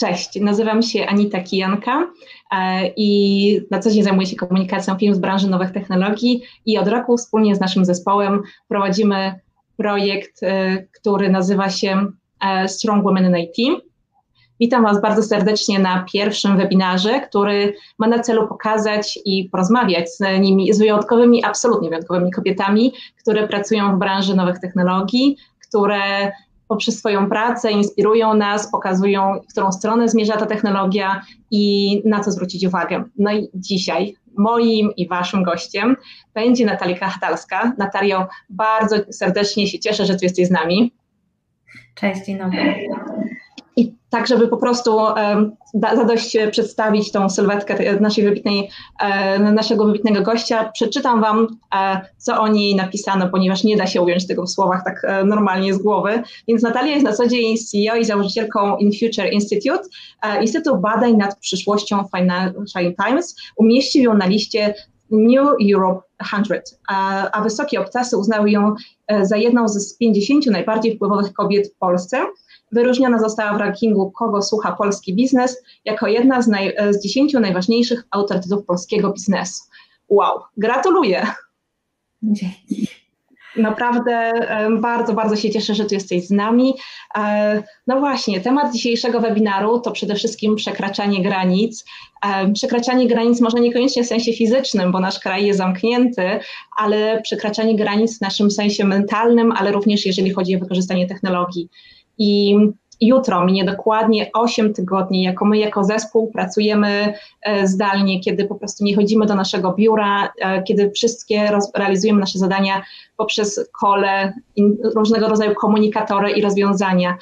Cześć, nazywam się Anita Kijanka e, i na co dzień zajmuję się komunikacją firm z branży nowych technologii i od roku wspólnie z naszym zespołem prowadzimy projekt, e, który nazywa się e, Strong Women in IT. Witam Was bardzo serdecznie na pierwszym webinarze, który ma na celu pokazać i porozmawiać z nimi, z wyjątkowymi, absolutnie wyjątkowymi kobietami, które pracują w branży nowych technologii, które poprzez swoją pracę inspirują nas, pokazują, w którą stronę zmierza ta technologia i na co zwrócić uwagę. No i dzisiaj moim i waszym gościem będzie Natalika Hatalska. Natalio, bardzo serdecznie się cieszę, że tu jesteś z nami. Cześć, dzień dobry. Tak, żeby po prostu zadość przedstawić tą sylwetkę naszej wybitnej, e, naszego wybitnego gościa, przeczytam Wam, e, co o niej napisano, ponieważ nie da się ująć tego w słowach tak e, normalnie z głowy. Więc Natalia jest na co dzień CEO i założycielką In Future Institute, Instytut Badań nad przyszłością Financial Times. Umieścił ją na liście New Europe 100, a, a wysokie obcasy uznały ją za jedną z 50 najbardziej wpływowych kobiet w Polsce. Wyróżniona została w rankingu Kogo słucha polski biznes jako jedna z, naj, z 10 najważniejszych autorytetów polskiego biznesu. Wow, gratuluję. Dzięki. Naprawdę bardzo, bardzo się cieszę, że tu jesteś z nami. E, no właśnie, temat dzisiejszego webinaru to przede wszystkim przekraczanie granic. Przekraczanie granic może niekoniecznie w sensie fizycznym, bo nasz kraj jest zamknięty, ale przekraczanie granic w naszym sensie mentalnym, ale również jeżeli chodzi o wykorzystanie technologii. I jutro minie dokładnie 8 tygodni, jako my jako zespół pracujemy e, zdalnie, kiedy po prostu nie chodzimy do naszego biura, e, kiedy wszystkie realizujemy nasze zadania poprzez kole, różnego rodzaju komunikatory i rozwiązania.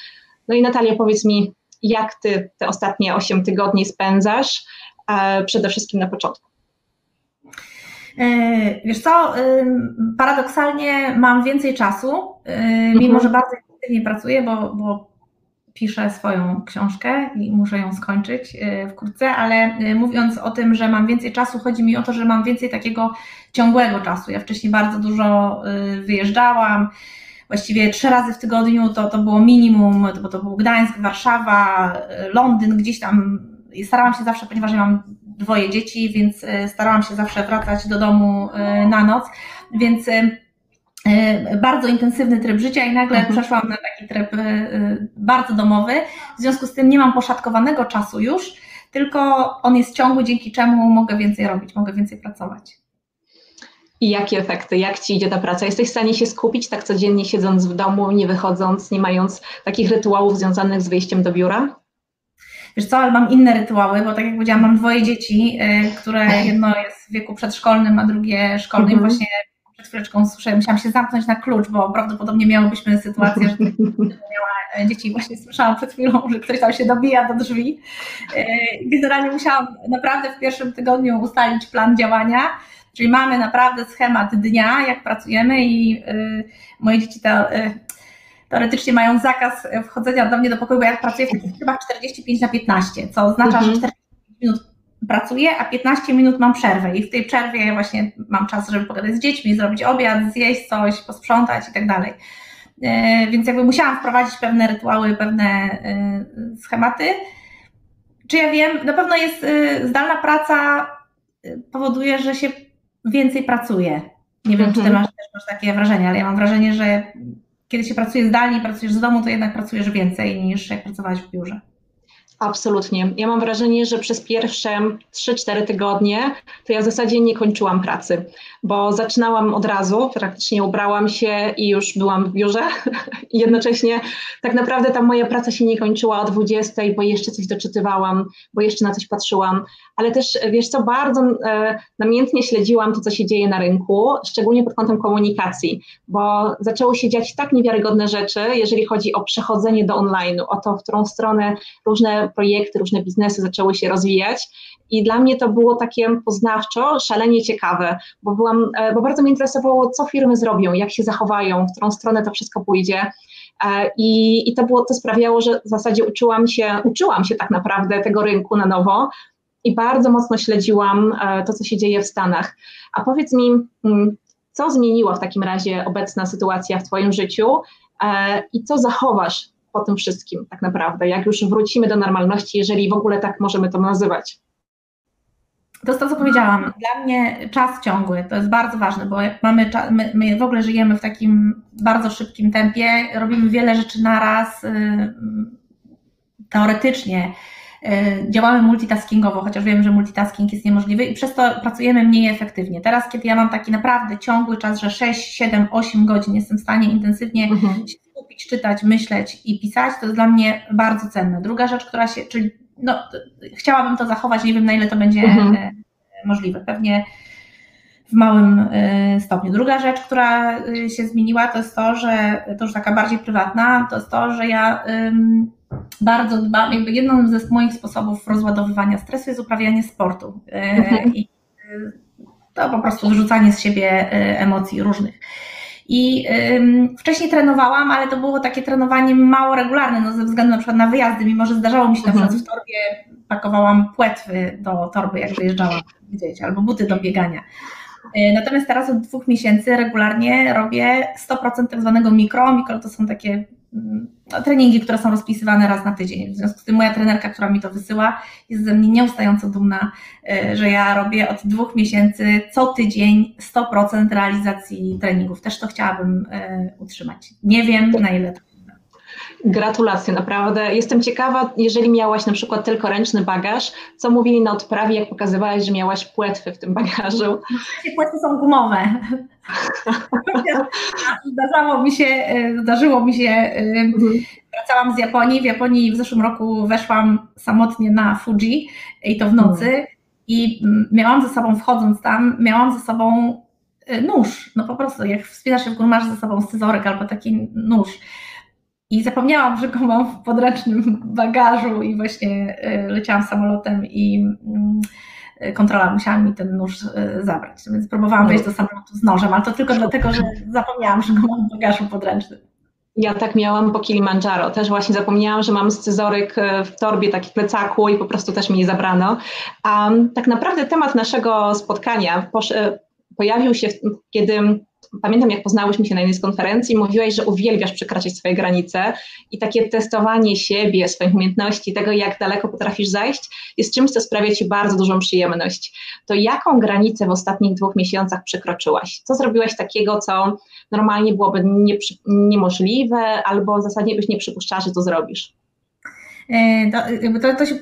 No i Natalia, powiedz mi, jak ty te ostatnie 8 tygodni spędzasz, e, przede wszystkim na początku? Wiesz co, paradoksalnie mam więcej czasu, mimo mhm. że bardzo intensywnie pracuję, bo, bo piszę swoją książkę i muszę ją skończyć y, wkrótce, ale y, mówiąc o tym, że mam więcej czasu, chodzi mi o to, że mam więcej takiego ciągłego czasu. Ja wcześniej bardzo dużo y, wyjeżdżałam, właściwie trzy razy w tygodniu to, to było minimum, bo to był Gdańsk, Warszawa, Londyn, gdzieś tam. Starałam się zawsze, ponieważ ja mam dwoje dzieci, więc starałam się zawsze wracać do domu na noc, więc bardzo intensywny tryb życia i nagle mhm. przeszłam na taki tryb e, bardzo domowy. W związku z tym nie mam poszatkowanego czasu już, tylko on jest ciągły, dzięki czemu mogę więcej robić, mogę więcej pracować. I jakie efekty? Jak ci idzie ta praca? Jesteś w stanie się skupić tak codziennie siedząc w domu, nie wychodząc, nie mając takich rytuałów związanych z wyjściem do biura? Wiesz co, ale mam inne rytuały, bo tak jak powiedziałam, mam dwoje dzieci, e, które jedno jest w wieku przedszkolnym, a drugie szkolnym. Mhm. Właśnie przed chwileczką słyszałam, musiałam się zamknąć na klucz, bo prawdopodobnie miałybyśmy sytuację, że miała e, dzieci właśnie słyszałam przed chwilą, że ktoś tam się dobija do drzwi. E, generalnie musiałam naprawdę w pierwszym tygodniu ustalić plan działania, czyli mamy naprawdę schemat dnia, jak pracujemy i e, moje dzieci to teoretycznie mają zakaz wchodzenia do mnie do pokoju, bo ja pracuję w takich trybach 45 na 15, co oznacza, mhm. że 45 minut pracuję, a 15 minut mam przerwę i w tej przerwie właśnie mam czas, żeby pogadać z dziećmi, zrobić obiad, zjeść coś, posprzątać i tak dalej. E, więc jakby musiałam wprowadzić pewne rytuały, pewne e, schematy. Czy ja wiem, na pewno jest e, zdalna praca powoduje, że się więcej pracuje. Nie wiem, mhm. czy ty mhm. masz też masz takie wrażenie, ale ja mam wrażenie, że kiedy się pracuje zdalnie, pracujesz z domu, to jednak pracujesz więcej niż jak pracowałaś w biurze. Absolutnie. Ja mam wrażenie, że przez pierwsze 3-4 tygodnie to ja w zasadzie nie kończyłam pracy, bo zaczynałam od razu, praktycznie ubrałam się i już byłam w biurze. Jednocześnie tak naprawdę ta moja praca się nie kończyła o 20, bo jeszcze coś doczytywałam, bo jeszcze na coś patrzyłam, ale też wiesz co, bardzo e, namiętnie śledziłam to, co się dzieje na rynku, szczególnie pod kątem komunikacji, bo zaczęły się dziać tak niewiarygodne rzeczy, jeżeli chodzi o przechodzenie do online'u, o to, w którą stronę różne projekty, różne biznesy zaczęły się rozwijać. I dla mnie to było takie poznawczo, szalenie ciekawe, bo, byłam, e, bo bardzo mnie interesowało, co firmy zrobią, jak się zachowają, w którą stronę to wszystko pójdzie. E, I, i to, było, to sprawiało, że w zasadzie uczyłam się, uczyłam się tak naprawdę tego rynku na nowo i bardzo mocno śledziłam e, to, co się dzieje w Stanach. A powiedz mi, mm, co zmieniła w takim razie obecna sytuacja w Twoim życiu i co zachowasz po tym wszystkim tak naprawdę, jak już wrócimy do normalności, jeżeli w ogóle tak możemy to nazywać. To jest to, co powiedziałam. Dla mnie czas ciągły to jest bardzo ważne, bo mamy my, my w ogóle żyjemy w takim bardzo szybkim tempie, robimy wiele rzeczy naraz. Y, teoretycznie y, działamy multitaskingowo, chociaż wiem, że multitasking jest niemożliwy i przez to pracujemy mniej efektywnie. Teraz, kiedy ja mam taki naprawdę ciągły czas, że 6, 7, 8 godzin jestem w stanie intensywnie mhm. się skupić, czytać, myśleć i pisać, to jest dla mnie bardzo cenne. Druga rzecz, która się, czyli no, chciałabym to zachować, nie wiem na ile to będzie mhm. E, możliwe, pewnie w małym e, stopniu. Druga rzecz, która e, się zmieniła, to jest to, że to już taka bardziej prywatna, to jest to, że ja bardzo dbam, jakby jedną ze moich sposobów rozładowywania stresu jest uprawianie sportu. Mhm. I to po prostu wyrzucanie z siebie emocji różnych. I ym, wcześniej trenowałam, ale to było takie trenowanie mało regularne, no ze względu na przykład na wyjazdy, mimo że zdarzało mi się na przykład w torbie, pakowałam płetwy do torby, jak wyjeżdżałam gdzieś, albo buty do biegania. Y, natomiast teraz od dwóch miesięcy regularnie robię 100% tak zwanego mikro. Mikro to są takie no, treningi, które są rozpisywane raz na tydzień. W związku z tym moja trenerka, która mi to wysyła, jest ze mnie nieustająco dumna, e, że ja robię od dwóch miesięcy co tydzień 100% realizacji treningów. Też to chciałabym e, utrzymać. Nie wiem na ile to Gratulacje, naprawdę. Jestem ciekawa, jeżeli miałaś na przykład tylko ręczny bagaż, co mówili na odprawie, jak pokazywałaś, że miałaś płetwy w tym bagażu? Płetwy są gumowe. Zdarzało mi się, zdarzyło mi się, mhm. wracałam z Japonii, w Japonii w zeszłym roku weszłam samotnie na Fuji i to w nocy mhm. i miałam ze sobą, wchodząc tam, miałam ze sobą y, nóż, no po prostu, jak wspinasz się w górę, masz ze sobą scyzoryk albo taki nóż i zapomniałam, że go mam w podręcznym bagażu i właśnie leciałam samolotem i mm, kontrola musiała mi ten nóż y, zabrać. Więc próbowałam wejść do samolotu z nożem, ale to tylko dlatego, że zapomniałam, że go mam w bagażu podręcznym. Ja tak miałam po Kilimandżaro. Też właśnie zapomniałam, że mam scyzoryk y, w torbie, taki plecaku i po prostu też mi nie zabrano. A tak naprawdę temat naszego spotkania pojawił się, kiedy pamiętam jak poznałyśmy się na jednej z konferencji, mówiłaś, że uwielbiasz przekraczać swoje granice i takie testowanie siebie, swoich umiejętności, tego jak daleko potrafisz zajść, jest czymś, co sprawia Ci bardzo dużą przyjemność. To jaką granicę w ostatnich dwóch miesiącach przekroczyłaś? Co zrobiłaś takiego, co normalnie byłoby nie, niemożliwe albo w zasadzie byś nie przypuszczała, że to zrobisz? E, to, to, się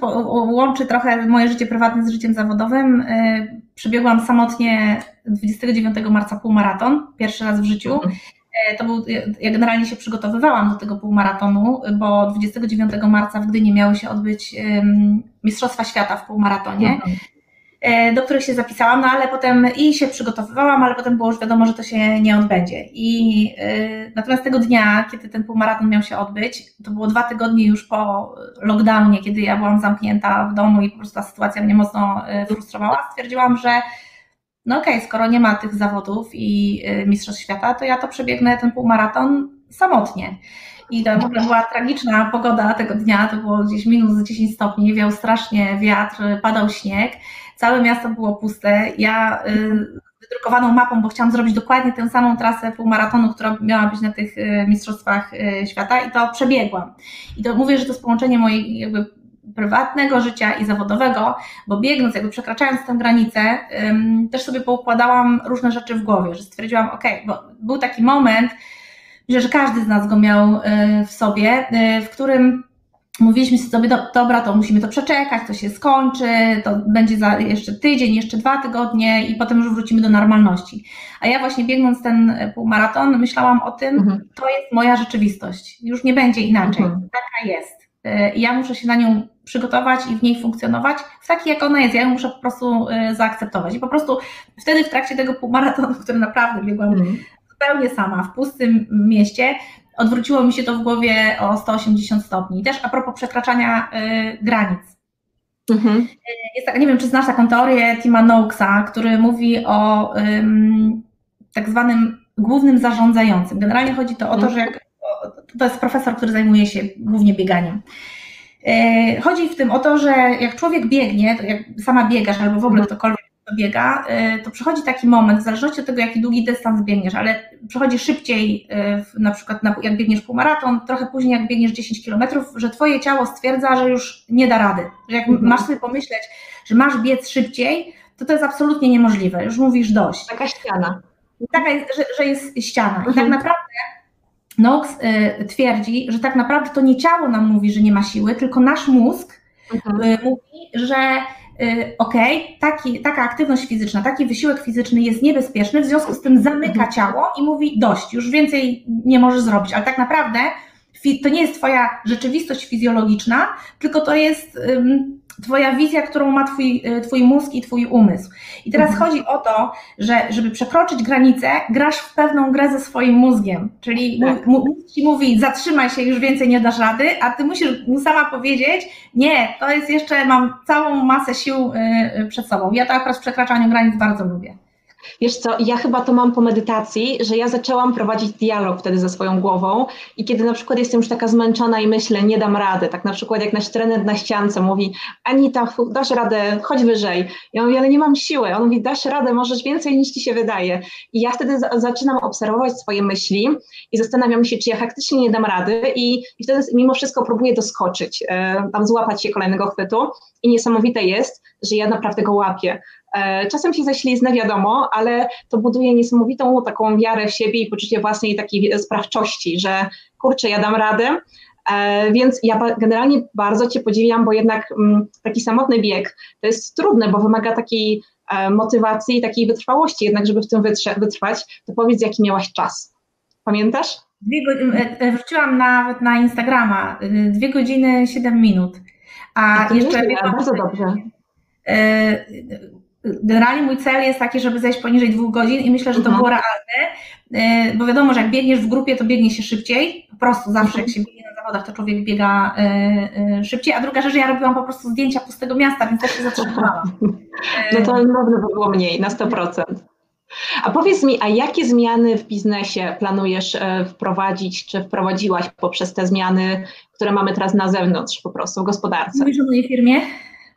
łączy trochę moje życie prywatne z życiem zawodowym. E, przebiegłam samotnie 29 marca półmaraton, pierwszy raz w życiu. Mhm. E, to był, ja generalnie się przygotowywałam do tego półmaratonu, bo 29 marca w Gdyni miały się odbyć Mistrzostwa Świata w półmaratonie. Mhm. E, do których się zapisałam, no ale potem i się przygotowywałam, ale potem było już wiadomo, że to się nie odbędzie. I yy, natomiast tego dnia, kiedy ten półmaraton miał się odbyć, to było dwa tygodnie już po lockdownie, kiedy ja byłam zamknięta w domu i po prostu ta sytuacja mnie mocno yy, frustrowała, stwierdziłam, że no okej, okay, skoro nie ma tych zawodów i Mistrzostw Świata, to ja to przebiegnę ten półmaraton samotnie. I to w ogóle była tragiczna pogoda tego dnia, to było gdzieś minus 10 stopni, wiał strasznie wiatr, padał śnieg. Całe miasto było puste. Ja y, wydrukowaną mapą, bo chciałam zrobić dokładnie tę samą trasę półmaratonu, która miała być na tych y, mistrzostwach y, świata i to przebiegłam. I to mówię, że to jest połączenie mojej jakby prywatnego życia i zawodowego, bo biegnąc, jakby przekraczając tę granicę, też sobie poukładałam różne rzeczy w głowie, że stwierdziłam, ok, bo był taki moment, że każdy z nas go miał w sobie, w którym mówiliśmy sobie, do, dobra, to musimy to przeczekać, to się skończy, to będzie za jeszcze tydzień, jeszcze dwa tygodnie i potem już wrócimy do normalności. A ja właśnie biegnąc ten półmaraton, myślałam o tym, mhm. to jest moja rzeczywistość, już nie będzie inaczej, mhm. taka jest. Y, I ja muszę się na nią przygotować i w niej funkcjonować w takiej, jak ona jest. Ja ją muszę po prostu y, zaakceptować. I po prostu wtedy w trakcie tego półmaratonu, który naprawdę biegłam mhm. zupełnie sama, w pustym mieście, odwróciło mi się to w głowie o 180 stopni. Też a propos przekraczania y, granic. Mhm. Y, jest tak, nie wiem, czy znasz taką teorię Tima Noakesa, który mówi o ym, tak zwanym głównym zarządzającym. Generalnie chodzi to o to, że jak, to jest profesor, który zajmuje się głównie bieganiem. Y, chodzi w tym o to, że jak człowiek biegnie, jak sama biegasz albo w ogóle ktokolwiek biega, y, to przychodzi taki moment, w zależności od tego, jaki długi dystans biegniesz, ale przychodzi szybciej, y, na przykład jak biegniesz półmaraton, trochę później jak biegniesz 10 kilometrów, że twoje ciało stwierdza, że już nie da rady. Że jak mhm. masz sobie pomyśleć, że masz biec szybciej, to to jest absolutnie niemożliwe. Już mówisz dość. Taka ściana. Taka, że, że jest ściana. I tak mhm. naprawdę Knox y, twierdzi, że tak naprawdę to nie ciało nam mówi, że nie ma siły, tylko nasz mózg mhm. mówi, że y, okej, okay, taka aktywność fizyczna, taki wysiłek fizyczny jest niebezpieczny, w związku z tym zamyka mhm. ciało i mówi dość, już więcej nie możesz zrobić, ale tak naprawdę to nie jest Twoja rzeczywistość fizjologiczna, tylko to jest Twoja wizja, którą ma twój, y, twój mózg i Twój umysł. I teraz mhm. chodzi o to, że żeby przekroczyć granicę, grasz w pewną grę ze swoim mózgiem. Czyli tak. mózg ci mówi, zatrzymaj się, już więcej nie dasz rady, a ty musisz mu sama powiedzieć, nie, to jest jeszcze, mam całą masę sił y, y, przed sobą. Ja to akurat w przekraczaniu granic bardzo lubię. Wiesz co, ja chyba to mam po medytacji, że ja zaczęłam prowadzić dialog wtedy ze swoją głową i kiedy na przykład jestem już taka zmęczona i myślę, nie dam rady, tak na przykład jak nasz trener na ściance mówi, Anita, dasz radę, chodź wyżej. Ja mówię, ale nie mam siły. On mówi, dasz radę, możesz więcej niż ci się wydaje. I ja wtedy zaczynam obserwować swoje myśli i zastanawiam się, czy ja faktycznie nie dam rady i, i wtedy mimo wszystko próbuję doskoczyć, e, tam złapać się kolejnego chwytu i niesamowite jest, że ja naprawdę go łapię. E, czasem się zaśliznę, wiadomo, ale to buduje niesamowitą taką wiarę w siebie i poczucie własnej takiej sprawczości, że kurczę, ja dam radę. E, więc ja generalnie bardzo Cię podziwiam, bo jednak mm, taki samotny bieg to jest trudne, bo wymaga takiej e, motywacji i takiej wytrwałości, jednak żeby w tym wytrwać, to powiedz, jaki miałaś czas. Pamiętasz? Dwie godziny, wróciłam nawet na Instagrama, dwie godziny, siedem minut. A, jeszcze. bardzo dobrze generalnie mój cel jest taki, żeby zejść poniżej dwóch godzin i myślę, że to mhm. było realne, bo wiadomo, że jak biegniesz w grupie, to biegnie się szybciej, po prostu zawsze jak się biegnie na zawodach, to człowiek biega e, e, szybciej, a druga rzecz, ja robiłam po prostu zdjęcia pustego miasta, więc też się zatrzymałam. No to na pewno było mniej, na 100%. A powiedz mi, a jakie zmiany w biznesie planujesz e, wprowadzić, czy wprowadziłaś poprzez te zmiany, które mamy teraz na zewnątrz po prostu w gospodarce? Mówisz o mojej firmie?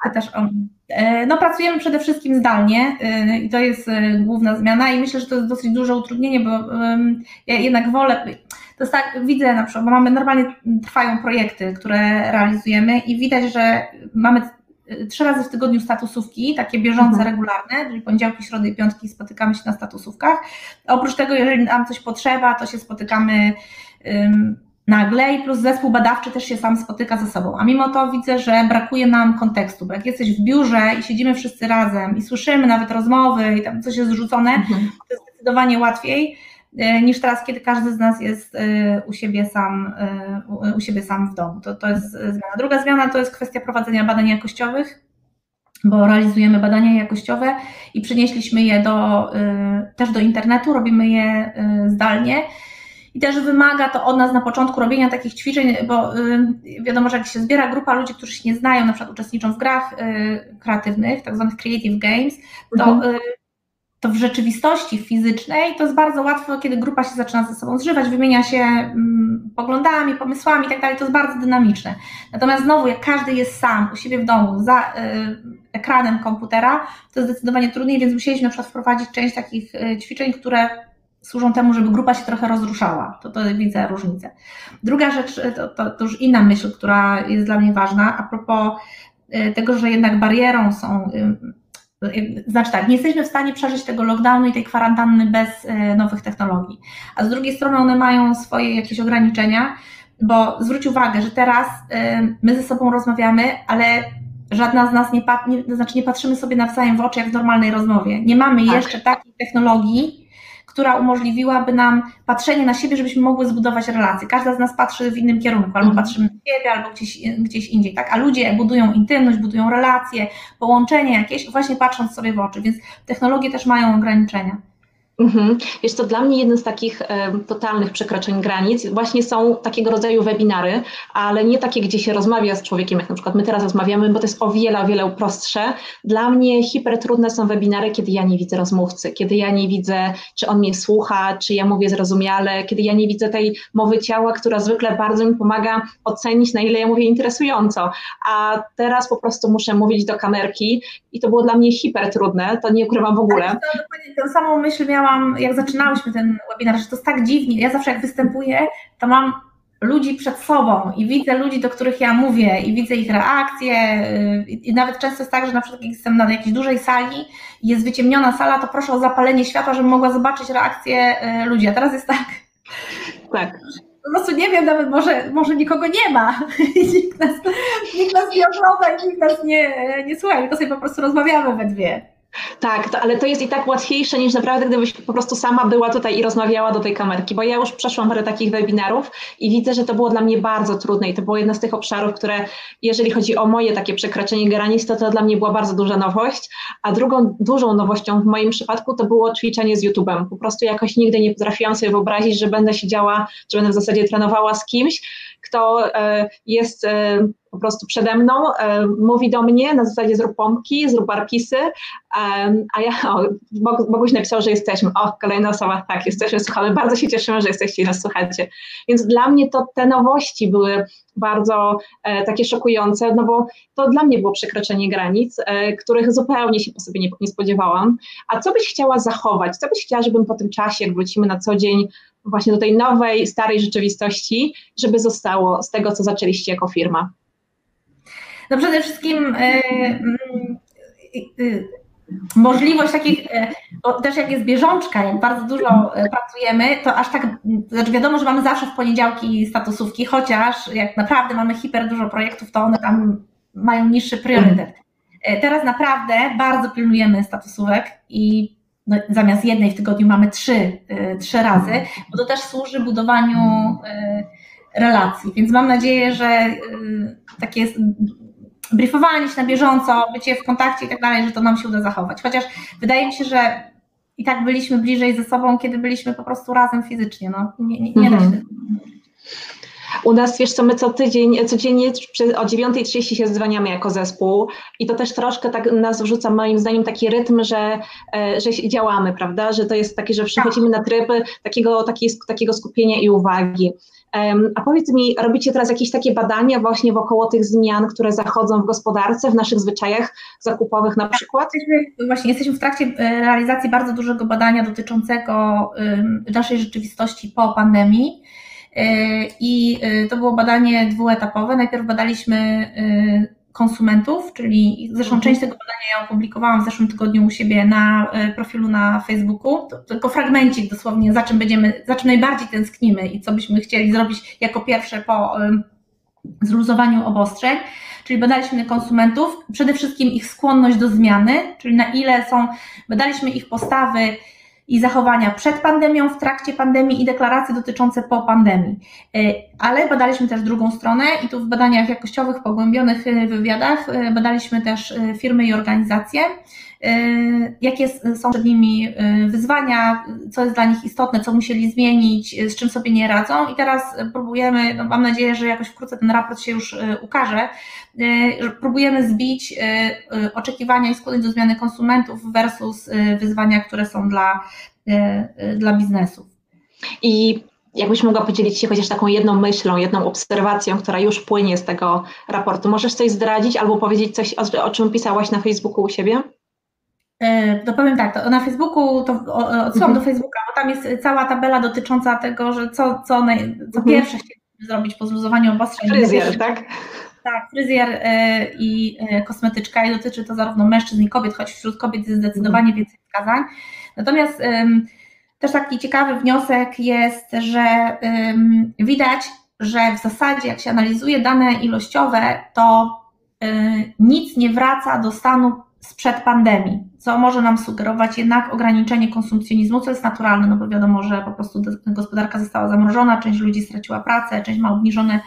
Pytasz o E, no, pracujemy przede wszystkim zdalnie e, i to jest e, główna zmiana i myślę, że to jest dosyć duże utrudnienie, bo ja jednak wolę, to jest tak, widzę na przykład, bo mamy normalnie trwają projekty, które realizujemy i widać, że mamy trzy razy w tygodniu statusówki, takie bieżące, mhm. regularne, czyli poniedziałki, środy i piątki spotykamy się na statusówkach. Oprócz tego, jeżeli nam coś potrzeba, to się spotykamy nagle i plus zespół badawczy też się sam spotyka ze sobą. A mimo to widzę, że brakuje nam kontekstu, bo jak jesteś w biurze i siedzimy wszyscy razem i słyszymy nawet rozmowy i tam coś jest zrzucone, mhm. to jest zdecydowanie łatwiej e, niż teraz, kiedy każdy z nas jest e, u siebie sam, e, u siebie sam w domu. To, to jest zmiana. Druga zmiana to jest kwestia prowadzenia badań jakościowych, bo realizujemy badania jakościowe i przenieśliśmy je do, też do internetu, robimy je zdalnie i też wymaga to od nas na początku robienia takich ćwiczeń, bo y, wiadomo, że jak się zbiera grupa ludzi, którzy się nie znają, na przykład uczestniczą w grach y, kreatywnych, tak zwanych creative games, to, mhm. Y, to w rzeczywistości fizycznej to jest bardzo łatwo, kiedy grupa się zaczyna ze sobą zżywać, wymienia się mm, poglądami, pomysłami i tak dalej, to jest bardzo dynamiczne. Natomiast znowu, jak każdy jest sam u siebie w domu, za ekranem komputera, to jest zdecydowanie trudniej, więc musieliśmy na przykład wprowadzić część takich ćwiczeń, które służą temu, żeby grupa się trochę rozruszała. To, to widzę różnicę. Druga rzecz, to, to, to już inna myśl, która jest dla mnie ważna, a propos y, tego, że jednak barierą są y, znaczy tak, nie jesteśmy w stanie przeżyć tego lockdownu i tej kwarantanny bez nowych technologii. A z drugiej strony one mają swoje jakieś ograniczenia, bo zwróć uwagę, że teraz my ze sobą rozmawiamy, ale żadna z nas nie, nie, znaczy nie patrzymy sobie nawzajem w oczy jak w normalnej rozmowie. Nie mamy tak. jeszcze takiej technologii, która umożliwiłaby nam patrzenie na siebie, żebyśmy mogły zbudować relacje. Każda z nas patrzy w innym kierunku, albo mhm. patrzymy na siebie, albo gdzieś, gdzieś indziej, tak? A ludzie budują intymność, budują relacje, połączenie jakieś, właśnie patrząc sobie w oczy, więc technologie też mają ograniczenia. Mhm. Wiesz to dla mnie jednym z takich e, totalnych przekroczeń granic właśnie są takiego rodzaju webinary, ale nie takie, gdzie się rozmawia z człowiekiem, jak na przykład my teraz rozmawiamy, bo to jest o wiele, o wiele prostsze. Dla mnie hipertrudne są webinary, kiedy ja nie widzę rozmówcy, kiedy ja nie widzę, czy on mnie słucha, czy ja mówię zrozumiale, kiedy ja nie widzę tej mowy ciała, która zwykle bardzo mi pomaga ocenić, na ile ja mówię interesująco. A teraz po prostu muszę mówić do kamerki i to było dla mnie hipertrudne, to nie ukrywam w ogóle. Tak, to dokładnie tę samą myśl miałam miałam, jak zaczynałyśmy ten webinar, że to jest tak dziwnie. Ja zawsze jak występuję, to mam ludzi przed sobą i widzę ludzi, do których ja mówię i widzę ich reakcje y, i nawet często jest tak, że na przykład jak jestem na jakiejś dużej sali i jest wyciemniona sala, to proszę o zapalenie światła, żebym mogła zobaczyć reakcje y, ludzi, a teraz jest tak. Tak. Po prostu nie wiem, nawet może, może nikogo nie ma. nikt, nas, nikt nas nie ogląda i nikt nas nie, nie słucha, tylko sobie po prostu rozmawiamy we dwie. Tak, to, ale to jest i tak łatwiejsze niż naprawdę, gdybyś po prostu sama była tutaj i rozmawiała do tej kamerki, bo ja już przeszłam parę takich webinarów i widzę, że to było dla mnie bardzo trudne i to było jedno z tych obszarów, które, jeżeli chodzi o moje takie przekroczenie granic, to to dla mnie była bardzo duża nowość, a drugą dużą nowością w moim przypadku to było ćwiczenie z YouTube'em. Po prostu jakoś nigdy nie potrafiłam sobie wyobrazić, że będę siedziała, że będę w zasadzie trenowała z kimś, kto e, jest e, po prostu przede mną, e, mówi do mnie na zasadzie zrób pompki, zrób barpisy, a ja, o, Boguś napisał, że jesteśmy, o, kolejna osoba, tak, jesteśmy, słuchamy, bardzo się cieszymy, że jesteście i nas słuchacie. Więc dla mnie to te nowości były bardzo takie szokujące, no bo to dla mnie było przekroczenie granic, których zupełnie się po sobie nie, nie spodziewałam. A co byś chciała zachować? Co byś chciała, żebym po tym czasie, jak wrócimy na co dzień właśnie do tej nowej, starej rzeczywistości, żeby zostało z tego, co zaczęliście jako firma? No przede wszystkim yy, yy, możliwość takich, bo też jak jest bieżączka, jak bardzo dużo pracujemy, to aż tak, znaczy wiadomo, że mamy zawsze w poniedziałki statusówki, chociaż jak naprawdę mamy hiper dużo projektów, to one tam mają niższy priorytet. Teraz naprawdę bardzo pilnujemy statusówek i no, zamiast jednej w tygodniu mamy trzy, trzy razy, bo to też służy budowaniu relacji. Więc mam nadzieję, że takie briefowanie się na bieżąco, bycie w kontakcie i tak dalej, że to nam się uda zachować. Chociaż wydaje mi się, że i tak byliśmy bliżej ze sobą, kiedy byliśmy po prostu razem fizycznie. No, nie, nie, nie mhm. da się. U nas, wiesz co, my co tydzień, codziennie o 9.30 się zwaniamy jako zespół i to też troszkę tak nas wrzuca moim zdaniem taki rytm, że, e, że działamy, prawda, że to jest takie, że przechodzimy na tryb takiego, takiego skupienia i uwagi. A powiedz mi, robicie teraz jakieś takie badania właśnie wokoło tych zmian, które zachodzą w gospodarce, w naszych zwyczajach zakupowych na przykład? Jesteśmy, właśnie jesteśmy w trakcie e, realizacji bardzo dużego badania dotyczącego naszej rzeczywistości po pandemii. E, I e, to było badanie dwuetapowe. Najpierw badaliśmy konsumentów, czyli zresztą mhm. część tego badania ja opublikowałam w zeszłym tygodniu u siebie na e, profilu na Facebooku. To tylko fragmencik dosłownie, za czym będziemy, za czym najbardziej tęsknimy i co byśmy chcieli zrobić jako pierwsze po zluzowaniu obostrzeń. Czyli badaliśmy konsumentów, przede wszystkim ich skłonność do zmiany, czyli na ile są, badaliśmy ich postawy, i zachowania przed pandemią, w trakcie pandemii i deklaracje dotyczące po pandemii. E, ale badaliśmy też drugą stronę i tu w badaniach jakościowych, pogłębionych e, wywiadach e, badaliśmy też firmy i organizacje, jakie są przed nimi wyzwania, co jest dla nich istotne, co musieli zmienić, z czym sobie nie radzą i teraz próbujemy, no mam nadzieję, że jakoś wkrótce ten raport się już ukaże, próbujemy zbić oczekiwania i skłonność do zmiany konsumentów versus wyzwania, które są dla E, e, dla biznesów. I jakbyś mogła podzielić się chociaż taką jedną myślą, jedną obserwacją, która już płynie z tego raportu. Możesz coś zdradzić albo powiedzieć coś, o czym pisałaś na Facebooku u siebie? E, to powiem tak, to na Facebooku, to odsyłam mhm. do Facebooka, bo tam jest cała tabela dotycząca tego, że co, co, naj, co mhm. pierwsze chcieliśmy zrobić po zluzowaniu obostrzeń. Fryzjer, tak? Tak, fryzjer i kosmetyczka i dotyczy to zarówno mężczyzn i kobiet, choć wśród kobiet jest zdecydowanie mhm. więcej wskazań. Natomiast też taki ciekawy wniosek jest, że widać, że w zasadzie jak się analizuje dane ilościowe, to nic nie wraca do stanu sprzed pandemii, co może nam sugerować jednak ograniczenie konsumpcjonizmu, co jest naturalne, no bo wiadomo, że po prostu gospodarka została zamrożona, część ludzi straciła pracę, część ma obniżone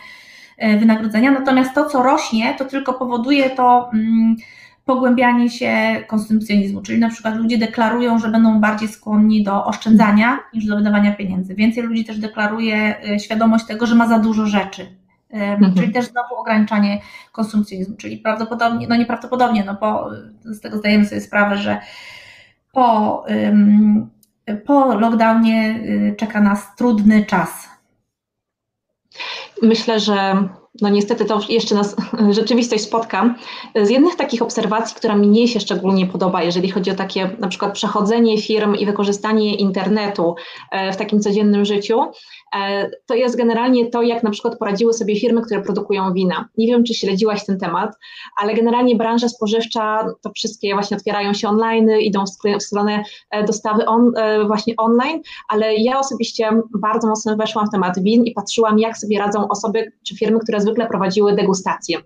y, wynagrodzenia, natomiast to, co rośnie, to tylko powoduje to pogłębianie się konsumpcjonizmu, czyli na przykład ludzie deklarują, że będą bardziej skłonni do oszczędzania niż do wydawania pieniędzy. Więcej ludzi też deklaruje e, świadomość tego, że ma za dużo rzeczy. Mhm. Czyli też znowu ograniczanie konsumpcjonizmu, czyli prawdopodobnie, no nieprawdopodobnie, no bo z tego zdajemy sobie sprawę, że po, po lockdownie y, czeka nas trudny czas. Myślę, że no niestety to jeszcze nas rzeczywistość spotka. Z jednych takich obserwacji, która mnie się szczególnie podoba, jeżeli chodzi o takie na przykład przechodzenie firm i wykorzystanie internetu e, w takim codziennym życiu, to jest generalnie to, jak na przykład poradziły sobie firmy, które produkują wina. Nie wiem, czy śledziłaś ten temat, ale generalnie branża spożywcza, to wszystkie właśnie otwierają się online, idą w stronę e, dostawy on, e, właśnie online, ale ja osobiście bardzo mocno weszłam w temat win i patrzyłam, jak sobie radzą osoby czy firmy, które zwykle prowadziły degustacje.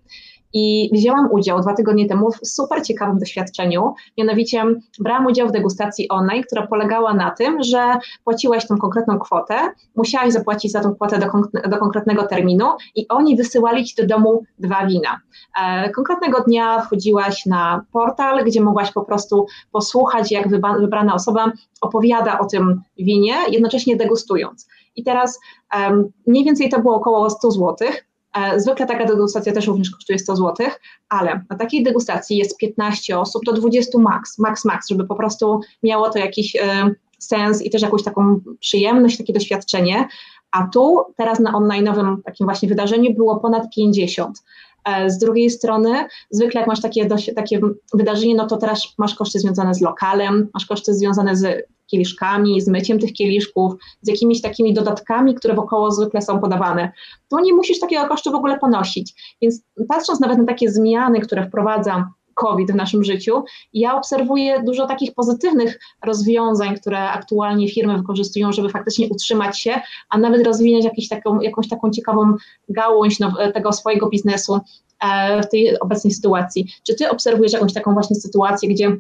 I wzięłam udział dwa tygodnie temu w super ciekawym doświadczeniu. Mianowicie brałam udział w degustacji online, która polegała na tym, że płaciłaś tą konkretną kwotę, musiałaś zapłacić za tą kwotę do, do konkretnego terminu i oni wysyłali ci do domu dwa wina. E, konkretnego dnia wchodziłaś na portal, gdzie mogłaś po prostu posłuchać, jak wybrana osoba opowiada o tym winie, jednocześnie degustując. I teraz um, mniej więcej to było około 100 złotych. E, zwykle taka degustacja też również kosztuje 100 zł, ale na takiej degustacji jest 15 osób do 20 max, max, max, żeby po prostu miało to jakiś e, sens i też jakąś taką przyjemność, takie doświadczenie. A tu teraz na online'owym takim właśnie wydarzeniu było ponad 50. E, z drugiej strony, zwykle jak masz takie, takie wydarzenie, no to teraz masz koszty związane z lokalem, masz koszty związane z kieliszkami, z myciem tych kieliszków, z jakimiś takimi dodatkami, które wokoło zwykle są podawane. Tu nie musisz takiego kosztu w ogóle ponosić. Więc patrząc nawet na takie zmiany, które wprowadza COVID w naszym życiu, ja obserwuję dużo takich pozytywnych rozwiązań, które aktualnie firmy wykorzystują, żeby faktycznie utrzymać się, a nawet rozwijać jakąś taką, jakąś taką ciekawą gałąź no, tego swojego biznesu e, w tej obecnej sytuacji. Czy ty obserwujesz jakąś taką właśnie sytuację, gdzie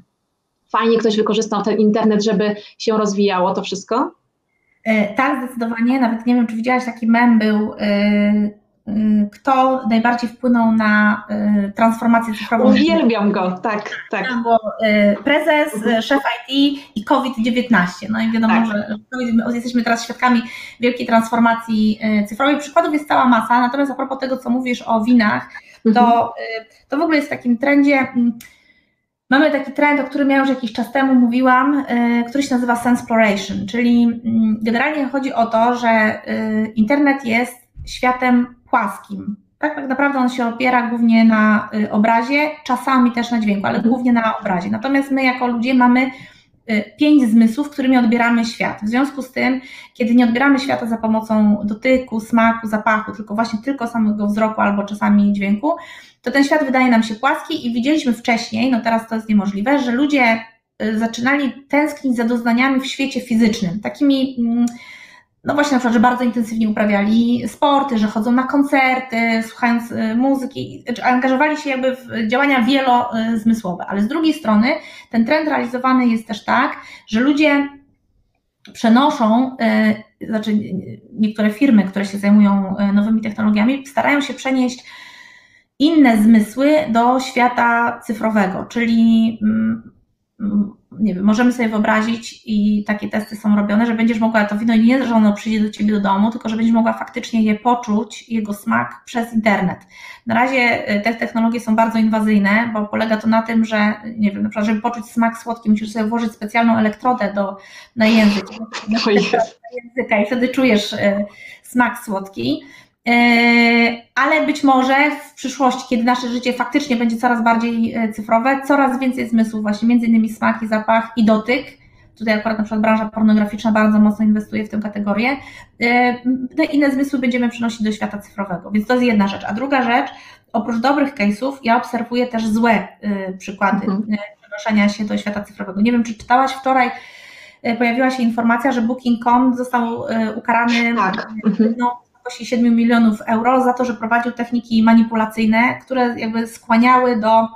fajnie ktoś wykorzystał ten internet, żeby się rozwijało to wszystko? E, tak, zdecydowanie. Nawet nie wiem, czy widziałaś, taki mem był, e, e, kto najbardziej wpłynął na transformację cyfrową. Uwielbiam go, tak, tak. Tam było prezes, mhm. szef IT i COVID-19. No i wiadomo, tak. że jesteśmy teraz świadkami wielkiej transformacji cyfrowej. Przykładów jest cała masa, natomiast a propos tego, co mówisz o winach, to, mhm. to w ogóle jest w takim trendzie mm, Mamy taki trend, o którym ja już jakiś czas temu mówiłam, y, który się nazywa Sensploration, czyli mm, generalnie chodzi o to, że y, internet jest światem płaskim. Tak, tak naprawdę on się opiera głównie na y, obrazie, czasami też na dźwięku, ale głównie na obrazie. Natomiast my jako ludzie mamy pięć zmysłów, którymi odbieramy świat. W związku z tym, kiedy nie odbieramy świata za pomocą dotyku, smaku, zapachu, tylko właśnie tylko samego wzroku albo czasami dźwięku, to ten świat wydaje nam się płaski i widzieliśmy wcześniej, no teraz to jest niemożliwe, że ludzie y, zaczynali tęsknić za doznaniami w świecie fizycznym, takimi, mm, no właśnie na przykład, że bardzo intensywnie uprawiali sporty, że chodzą na koncerty, słuchając y, muzyki, czy angażowali się jakby w działania wielozmysłowe, ale z drugiej strony ten trend realizowany jest też tak, że ludzie przenoszą, y, znaczy niektóre firmy, które się zajmują nowymi technologiami, starają się przenieść inne zmysły do świata cyfrowego, czyli mm, nie wiem, możemy sobie wyobrazić i takie testy są robione, że będziesz mogła to wino nie, że ono przyjdzie do ciebie do domu, tylko że będziesz mogła faktycznie je poczuć, jego smak przez internet. Na razie y, te technologie są bardzo inwazyjne, bo polega to na tym, że nie wiem, na przykład, żeby poczuć smak słodki, musisz sobie włożyć specjalną elektrodę do, na język, na języka i wtedy czujesz y, smak słodki. E, ale być może w przyszłości, kiedy nasze życie faktycznie będzie coraz bardziej e, cyfrowe, coraz więcej zmysłów, właśnie między innymi smak i zapach i dotyk. Tutaj akurat na przykład branża pornograficzna bardzo mocno inwestuje w tę kategorię. E, te inne zmysły będziemy przenosić do świata cyfrowego, więc to jest jedna rzecz. A druga rzecz, oprócz dobrych case'ów, ja obserwuję też złe przykłady mhm. przenoszenia się do świata cyfrowego. Nie wiem, czy czytałaś wczoraj, pojawiła się informacja, że Booking.com został ukarany tak. Mhm. no, 7 milionów euro za to, że prowadził techniki manipulacyjne, które jakby skłaniały do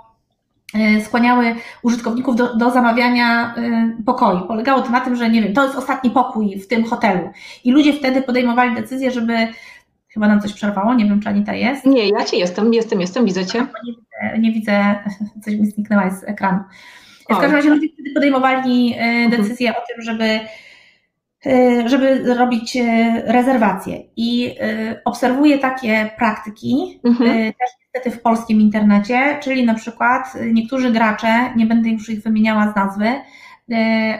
e, skłaniały użytkowników do, do zamawiania e, pokoi. Polegało to na tym, że nie wiem, to jest ostatni pokój w tym hotelu. I ludzie wtedy podejmowali decyzję, żeby Chyba nam coś przerwało, nie wiem, czy Anita jest. Nie, ja Cię jestem, jestem, jestem, widzę Cię. nie widzę, coś mi zniknęła z ekranu. W każdym razie ludzie wtedy podejmowali mhm. decyzję o tym, żeby żeby robić rezerwacje. I obserwuję takie praktyki, mhm. też niestety w polskim internecie, czyli na przykład niektórzy gracze, nie będę już ich wymieniała z nazwy,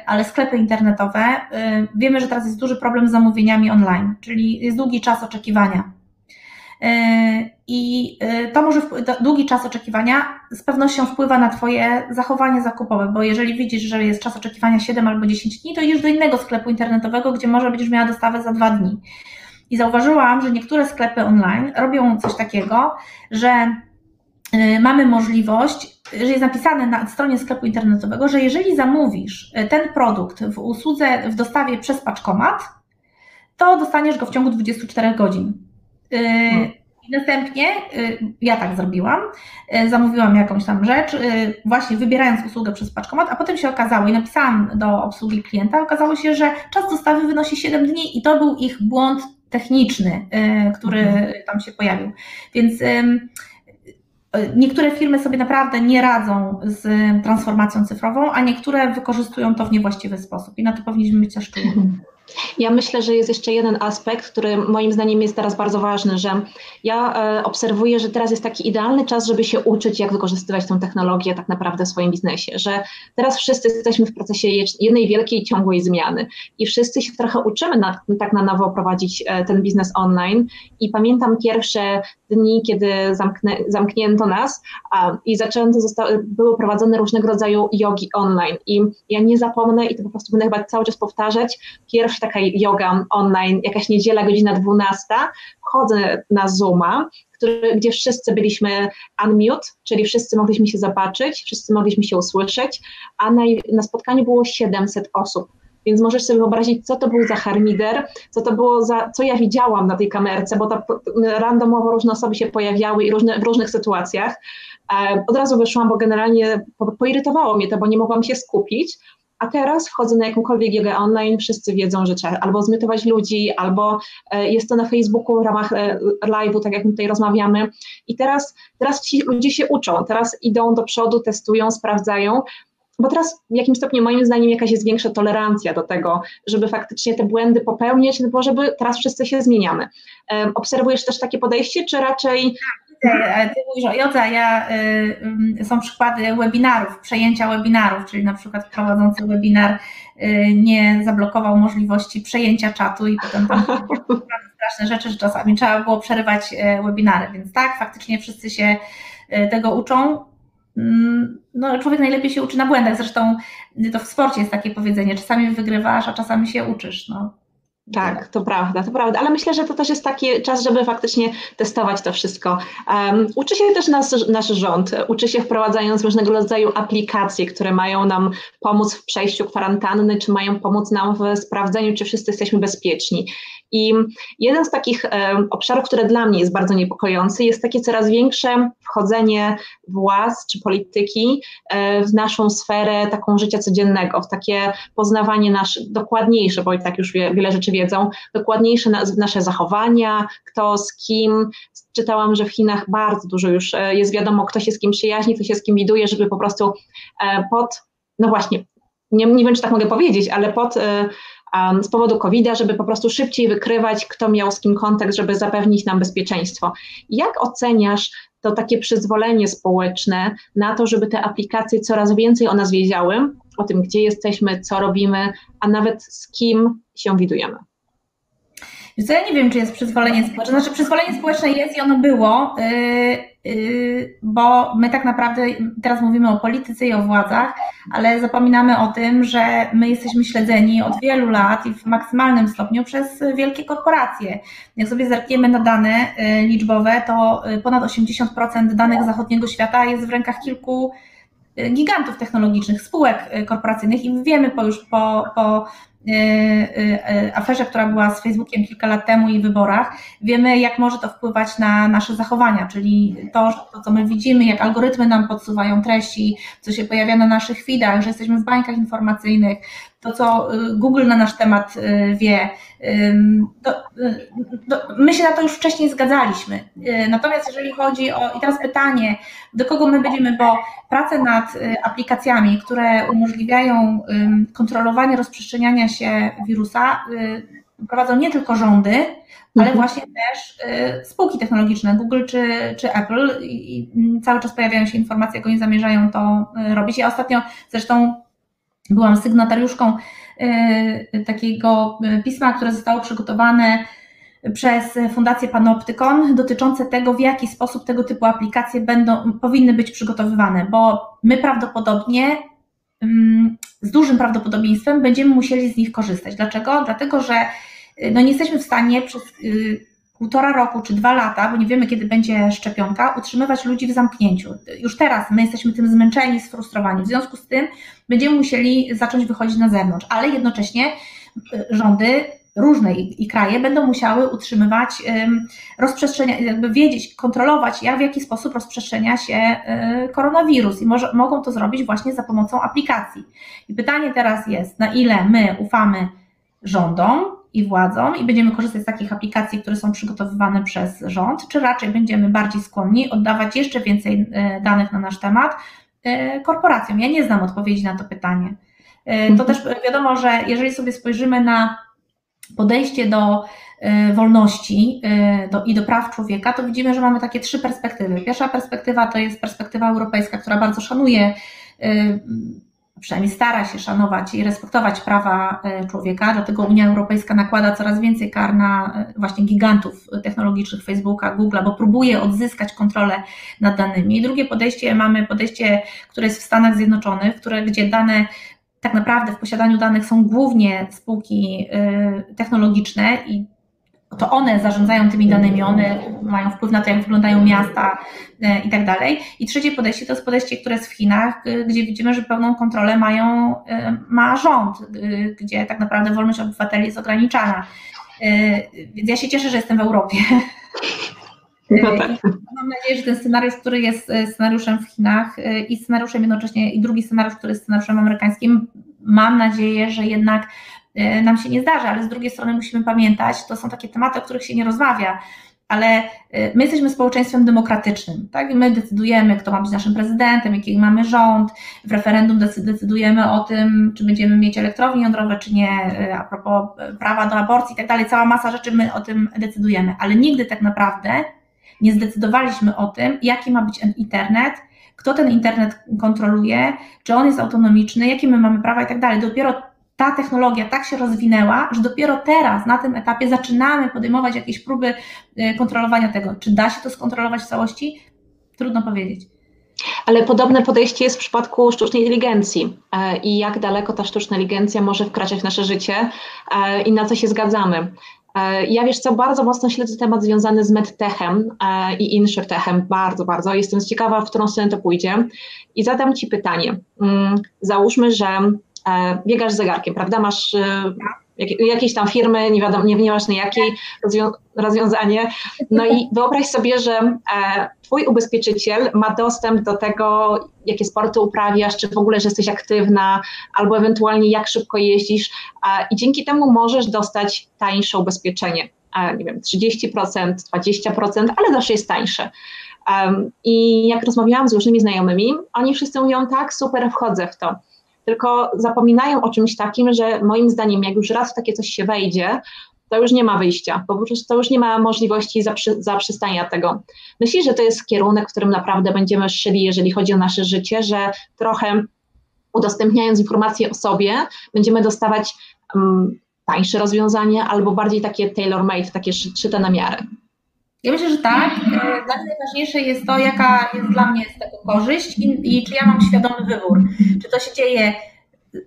ale sklepy internetowe, wiemy, że teraz jest duży problem z zamówieniami online, czyli jest długi czas oczekiwania. I to może długi czas oczekiwania z pewnością wpływa na Twoje zachowanie zakupowe, bo jeżeli widzisz, że jest czas oczekiwania 7 albo 10 dni, to idziesz do innego sklepu internetowego, gdzie może będziesz miała dostawę za 2 dni. I zauważyłam, że niektóre sklepy online robią coś takiego, że y, mamy możliwość, że jest napisane na stronie sklepu internetowego, że jeżeli zamówisz y, ten produkt w usłudze, w dostawie przez paczkomat, to dostaniesz go w ciągu 24 godzin. Y, I następnie ja tak zrobiłam, zamówiłam jakąś tam rzecz, właśnie wybierając usługę przez paczkomat, a potem się okazało i napisałam do obsługi klienta, okazało się, że czas dostawy wynosi 7 dni i to był ich błąd techniczny, y, który mhm. tam się pojawił. Więc y, niektóre firmy sobie naprawdę nie radzą z transformacją cyfrową, a niektóre wykorzystują to w niewłaściwy sposób i na to powinniśmy być też czujni. Ja myślę, że jest jeszcze jeden aspekt, który moim zdaniem jest teraz bardzo ważny, że ja e, obserwuję, że teraz jest taki idealny czas, żeby się uczyć, jak wykorzystywać tę technologię tak naprawdę w swoim biznesie, że teraz wszyscy jesteśmy w procesie jednej wielkiej, ciągłej zmiany i wszyscy się trochę uczymy na, tak na nowo prowadzić e, ten biznes online. I pamiętam pierwsze dni, kiedy zamknę, zamknięto nas a, i zaczęto, zostały, były prowadzone różnego rodzaju jogi online. I ja nie zapomnę i to po prostu będę chyba cały czas powtarzać, pierwszy taka yoga online, jakaś niedziela, godzina 12, wchodzę na Zooma, który, gdzie wszyscy byliśmy unmute, czyli wszyscy mogliśmy się zobaczyć, wszyscy mogliśmy się usłyszeć, a na, na spotkaniu było 700 osób. Więc możesz sobie wyobrazić, co to był za harmider, co to było za, co ja widziałam na tej kamerce, bo to randomowo różne osoby się pojawiały i różne, w różnych sytuacjach. E, od razu wyszłam, bo generalnie po, poirytowało mnie to, bo nie mogłam się skupić. A teraz wchodzę na jakąkolwiek jogę online, wszyscy wiedzą, że trzeba albo zmiotować ludzi, albo e, jest to na Facebooku w ramach e, live'u, tak jak my tutaj rozmawiamy. I teraz, teraz ci ludzie się uczą, teraz idą do przodu, testują, sprawdzają, bo teraz w jakimś stopniu moim zdaniem jakaś jest większa tolerancja do tego, żeby faktycznie te błędy popełniać, no bo żeby teraz wszyscy się zmieniamy. E, obserwujesz też takie podejście, czy raczej ty mówisz o jodze, a ja y, są przykłady webinarów, przejęcia webinarów, czyli na przykład prowadzący webinar y, nie zablokował możliwości przejęcia czatu i potem tam straszne rzeczy, że czasami trzeba było przerywać y, webinary, więc tak, faktycznie wszyscy się y, tego uczą. Mm, no, człowiek najlepiej się uczy na błędach, zresztą to w sporcie jest takie powiedzenie, czasami wygrywasz, a czasami się uczysz. No. Tak, to prawda, to prawda, ale myślę, że to też jest taki czas, żeby faktycznie testować to wszystko. Um, uczy się też nas, nasz rząd, uczy się wprowadzając różnego rodzaju aplikacje, które mają nam pomóc w przejściu kwarantanny, czy mają pomóc nam w sprawdzeniu, czy wszyscy jesteśmy bezpieczni. I jeden z takich e, obszarów, które dla mnie jest bardzo niepokojący, jest takie coraz większe wchodzenie władz czy polityki e, w naszą sferę taką życia codziennego, w takie poznawanie nasze, dokładniejsze, bo i tak już wie, wiele rzeczy wiedzą, dokładniejsze na, nasze zachowania, kto z kim. Czytałam, że w Chinach bardzo dużo już e, jest wiadomo, kto się z kim przyjaźni, kto się z kim widuje, żeby po prostu pod, no właśnie, nie, nie wiem, czy tak mogę powiedzieć, ale pod z powodu COVID-a, żeby po prostu szybciej wykrywać, kto miał z kim kontakt, żeby zapewnić nam bezpieczeństwo. Jak oceniasz to takie przyzwolenie społeczne na to, żeby te aplikacje coraz więcej o nas wiedziały, o tym, gdzie jesteśmy, co robimy, a nawet z kim się widujemy? ja nie wiem, czy jest przyzwolenie społeczne. Znaczy, przyzwolenie społeczne jest i ono było, yy, bo my tak naprawdę teraz mówimy o polityce i o władzach, ale zapominamy o tym, że my jesteśmy śledzeni od wielu lat i w maksymalnym stopniu przez wielkie korporacje. Jak sobie zerkniemy na dane yy, liczbowe, to yy, ponad 80% danych zachodniego świata jest w rękach kilku yy, gigantów technologicznych, spółek korporacyjnych i wiemy po już po, po aferze, która była z Facebookiem kilka lat temu i wyborach, wiemy, jak może to wpływać na nasze zachowania, czyli to, to, co my widzimy, jak algorytmy nam podsuwają treści, co się pojawia na naszych feedach, że jesteśmy w bańkach informacyjnych, to, co y, Google na nasz temat y, wie. To, to my się na to już wcześniej zgadzaliśmy. Natomiast jeżeli chodzi o, i teraz pytanie, do kogo my będziemy, bo pracę nad aplikacjami, które umożliwiają kontrolowanie rozprzestrzeniania się wirusa, prowadzą nie tylko rządy, ale mhm. właśnie też y, spółki technologiczne, Google czy, czy Apple i, cały czas pojawiają się informacje, jak oni zamierzają to y, robić. Ja ostatnio zresztą byłam sygnatariuszką y, takiego pisma, które zostało przygotowane przez Fundację Panoptykon dotyczące tego, w jaki sposób tego typu aplikacje będą, powinny być przygotowywane, bo my prawdopodobnie z dużym prawdopodobieństwem będziemy musieli z nich korzystać. Dlaczego? Dlatego, że no nie jesteśmy w stanie przez y, półtora roku czy dwa lata, bo nie wiemy kiedy będzie szczepionka, utrzymywać ludzi w zamknięciu. Już teraz my jesteśmy tym zmęczeni, sfrustrowani. W związku z tym będziemy musieli zacząć wychodzić na zewnątrz, ale jednocześnie y, rządy różne i, kraje będą musiały utrzymywać rozprzestrzenia, jakby wiedzieć, kontrolować, jak w jaki sposób rozprzestrzenia się y, koronawirus i może, mogą to zrobić właśnie za pomocą aplikacji. I pytanie teraz jest, na ile my ufamy rządom, i władzom i będziemy korzystać z takich aplikacji, które są przygotowywane przez rząd, czy raczej będziemy bardziej skłonni oddawać jeszcze więcej e, danych na nasz temat korporacjom? Ja nie znam odpowiedzi na to pytanie. E, to mhm. też wiadomo, że jeżeli sobie spojrzymy na podejście do wolności do, i do praw człowieka, to widzimy, że mamy takie trzy perspektywy. Pierwsza perspektywa to jest perspektywa europejska, która bardzo szanuje przynajmniej stara się szanować i respektować prawa e, człowieka, dlatego Unia Europejska nakłada coraz więcej kar na e, właśnie gigantów technologicznych Facebooka, Google'a, bo próbuje odzyskać kontrolę nad danymi. I drugie podejście, mamy podejście, które jest w Stanach Zjednoczonych, które, gdzie dane tak naprawdę w posiadaniu danych są głównie spółki e, technologiczne i to one zarządzają tymi danymi, one mają wpływ na to, jak wyglądają miasta e, i tak dalej. I trzecie podejście to jest podejście, które jest w Chinach, gdzie widzimy, że pełną kontrolę mają, e, ma rząd, gdzie tak naprawdę wolność obywateli jest ograniczana. E, więc ja się cieszę, że jestem w Europie. No tak. Mam nadzieję, że ten scenariusz, który jest scenariuszem w Chinach i scenariuszem jednocześnie, i drugi scenariusz, który jest scenariuszem amerykańskim, mam nadzieję, że jednak E, nam się nie zdarza, ale z drugiej strony musimy pamiętać, to są takie tematy, o których się nie rozmawia, ale e, my jesteśmy społeczeństwem demokratycznym, tak? I my decydujemy, kto ma być naszym prezydentem, jaki mamy rząd, w referendum decydujemy o tym, czy będziemy mieć elektrownie jądrowe, czy nie, e, a propos prawa do aborcji i tak dalej, cała masa rzeczy my o tym decydujemy, ale nigdy tak naprawdę nie zdecydowaliśmy o tym, jaki ma być internet, kto ten internet kontroluje, czy on jest autonomiczny, jakie my mamy prawa i tak dalej. Dopiero ta technologia tak się rozwinęła, że dopiero teraz, na tym etapie, zaczynamy podejmować jakieś próby y, kontrolowania tego. Czy da się to skontrolować w całości? Trudno powiedzieć. Ale podobne podejście jest w przypadku sztucznej inteligencji e, i jak daleko ta sztuczna inteligencja może wkraczać w nasze życie e, i na co się zgadzamy. E, ja wiesz co, bardzo mocno śledzę temat związany z medtechem i insurtechem, bardzo, bardzo. Jestem ciekawa, w którą stronę to pójdzie i zadam Ci pytanie. Mm, załóżmy, że E, biegasz z zegarkiem, prawda? Masz e, jakieś tam firmy, nie wiadomo, nie, nieważne jakiej, rozwiązanie. No i wyobraź sobie, że e, twój ubezpieczyciel ma dostęp do tego, jakie sporty uprawiasz, czy w ogóle, że jesteś aktywna, albo ewentualnie jak szybko jeździsz i dzięki temu możesz dostać tańsze ubezpieczenie. Nie wiem, 30%, 20%, ale zawsze jest tańsze. I jak rozmawiałam z różnymi znajomymi, oni wszyscy mówią, tak, super, wchodzę w to tylko zapominają o czymś takim, że moim zdaniem, jak już raz w takie coś się wejdzie, to już nie ma wyjścia, prostu to już nie ma możliwości zaprzestania tego. Myślę, że to jest kierunek, w którym naprawdę będziemy szli, jeżeli chodzi o nasze życie, że trochę udostępniając informacje o sobie, będziemy dostawać um, tańsze rozwiązania albo bardziej takie tailor-made, takie szyte na miarę. Ja myślę, że tak. E, dla mnie najważniejsze jest to, jaka jest dla mnie z tego korzyść i, i czy ja mam świadomy wybór. Czy to się dzieje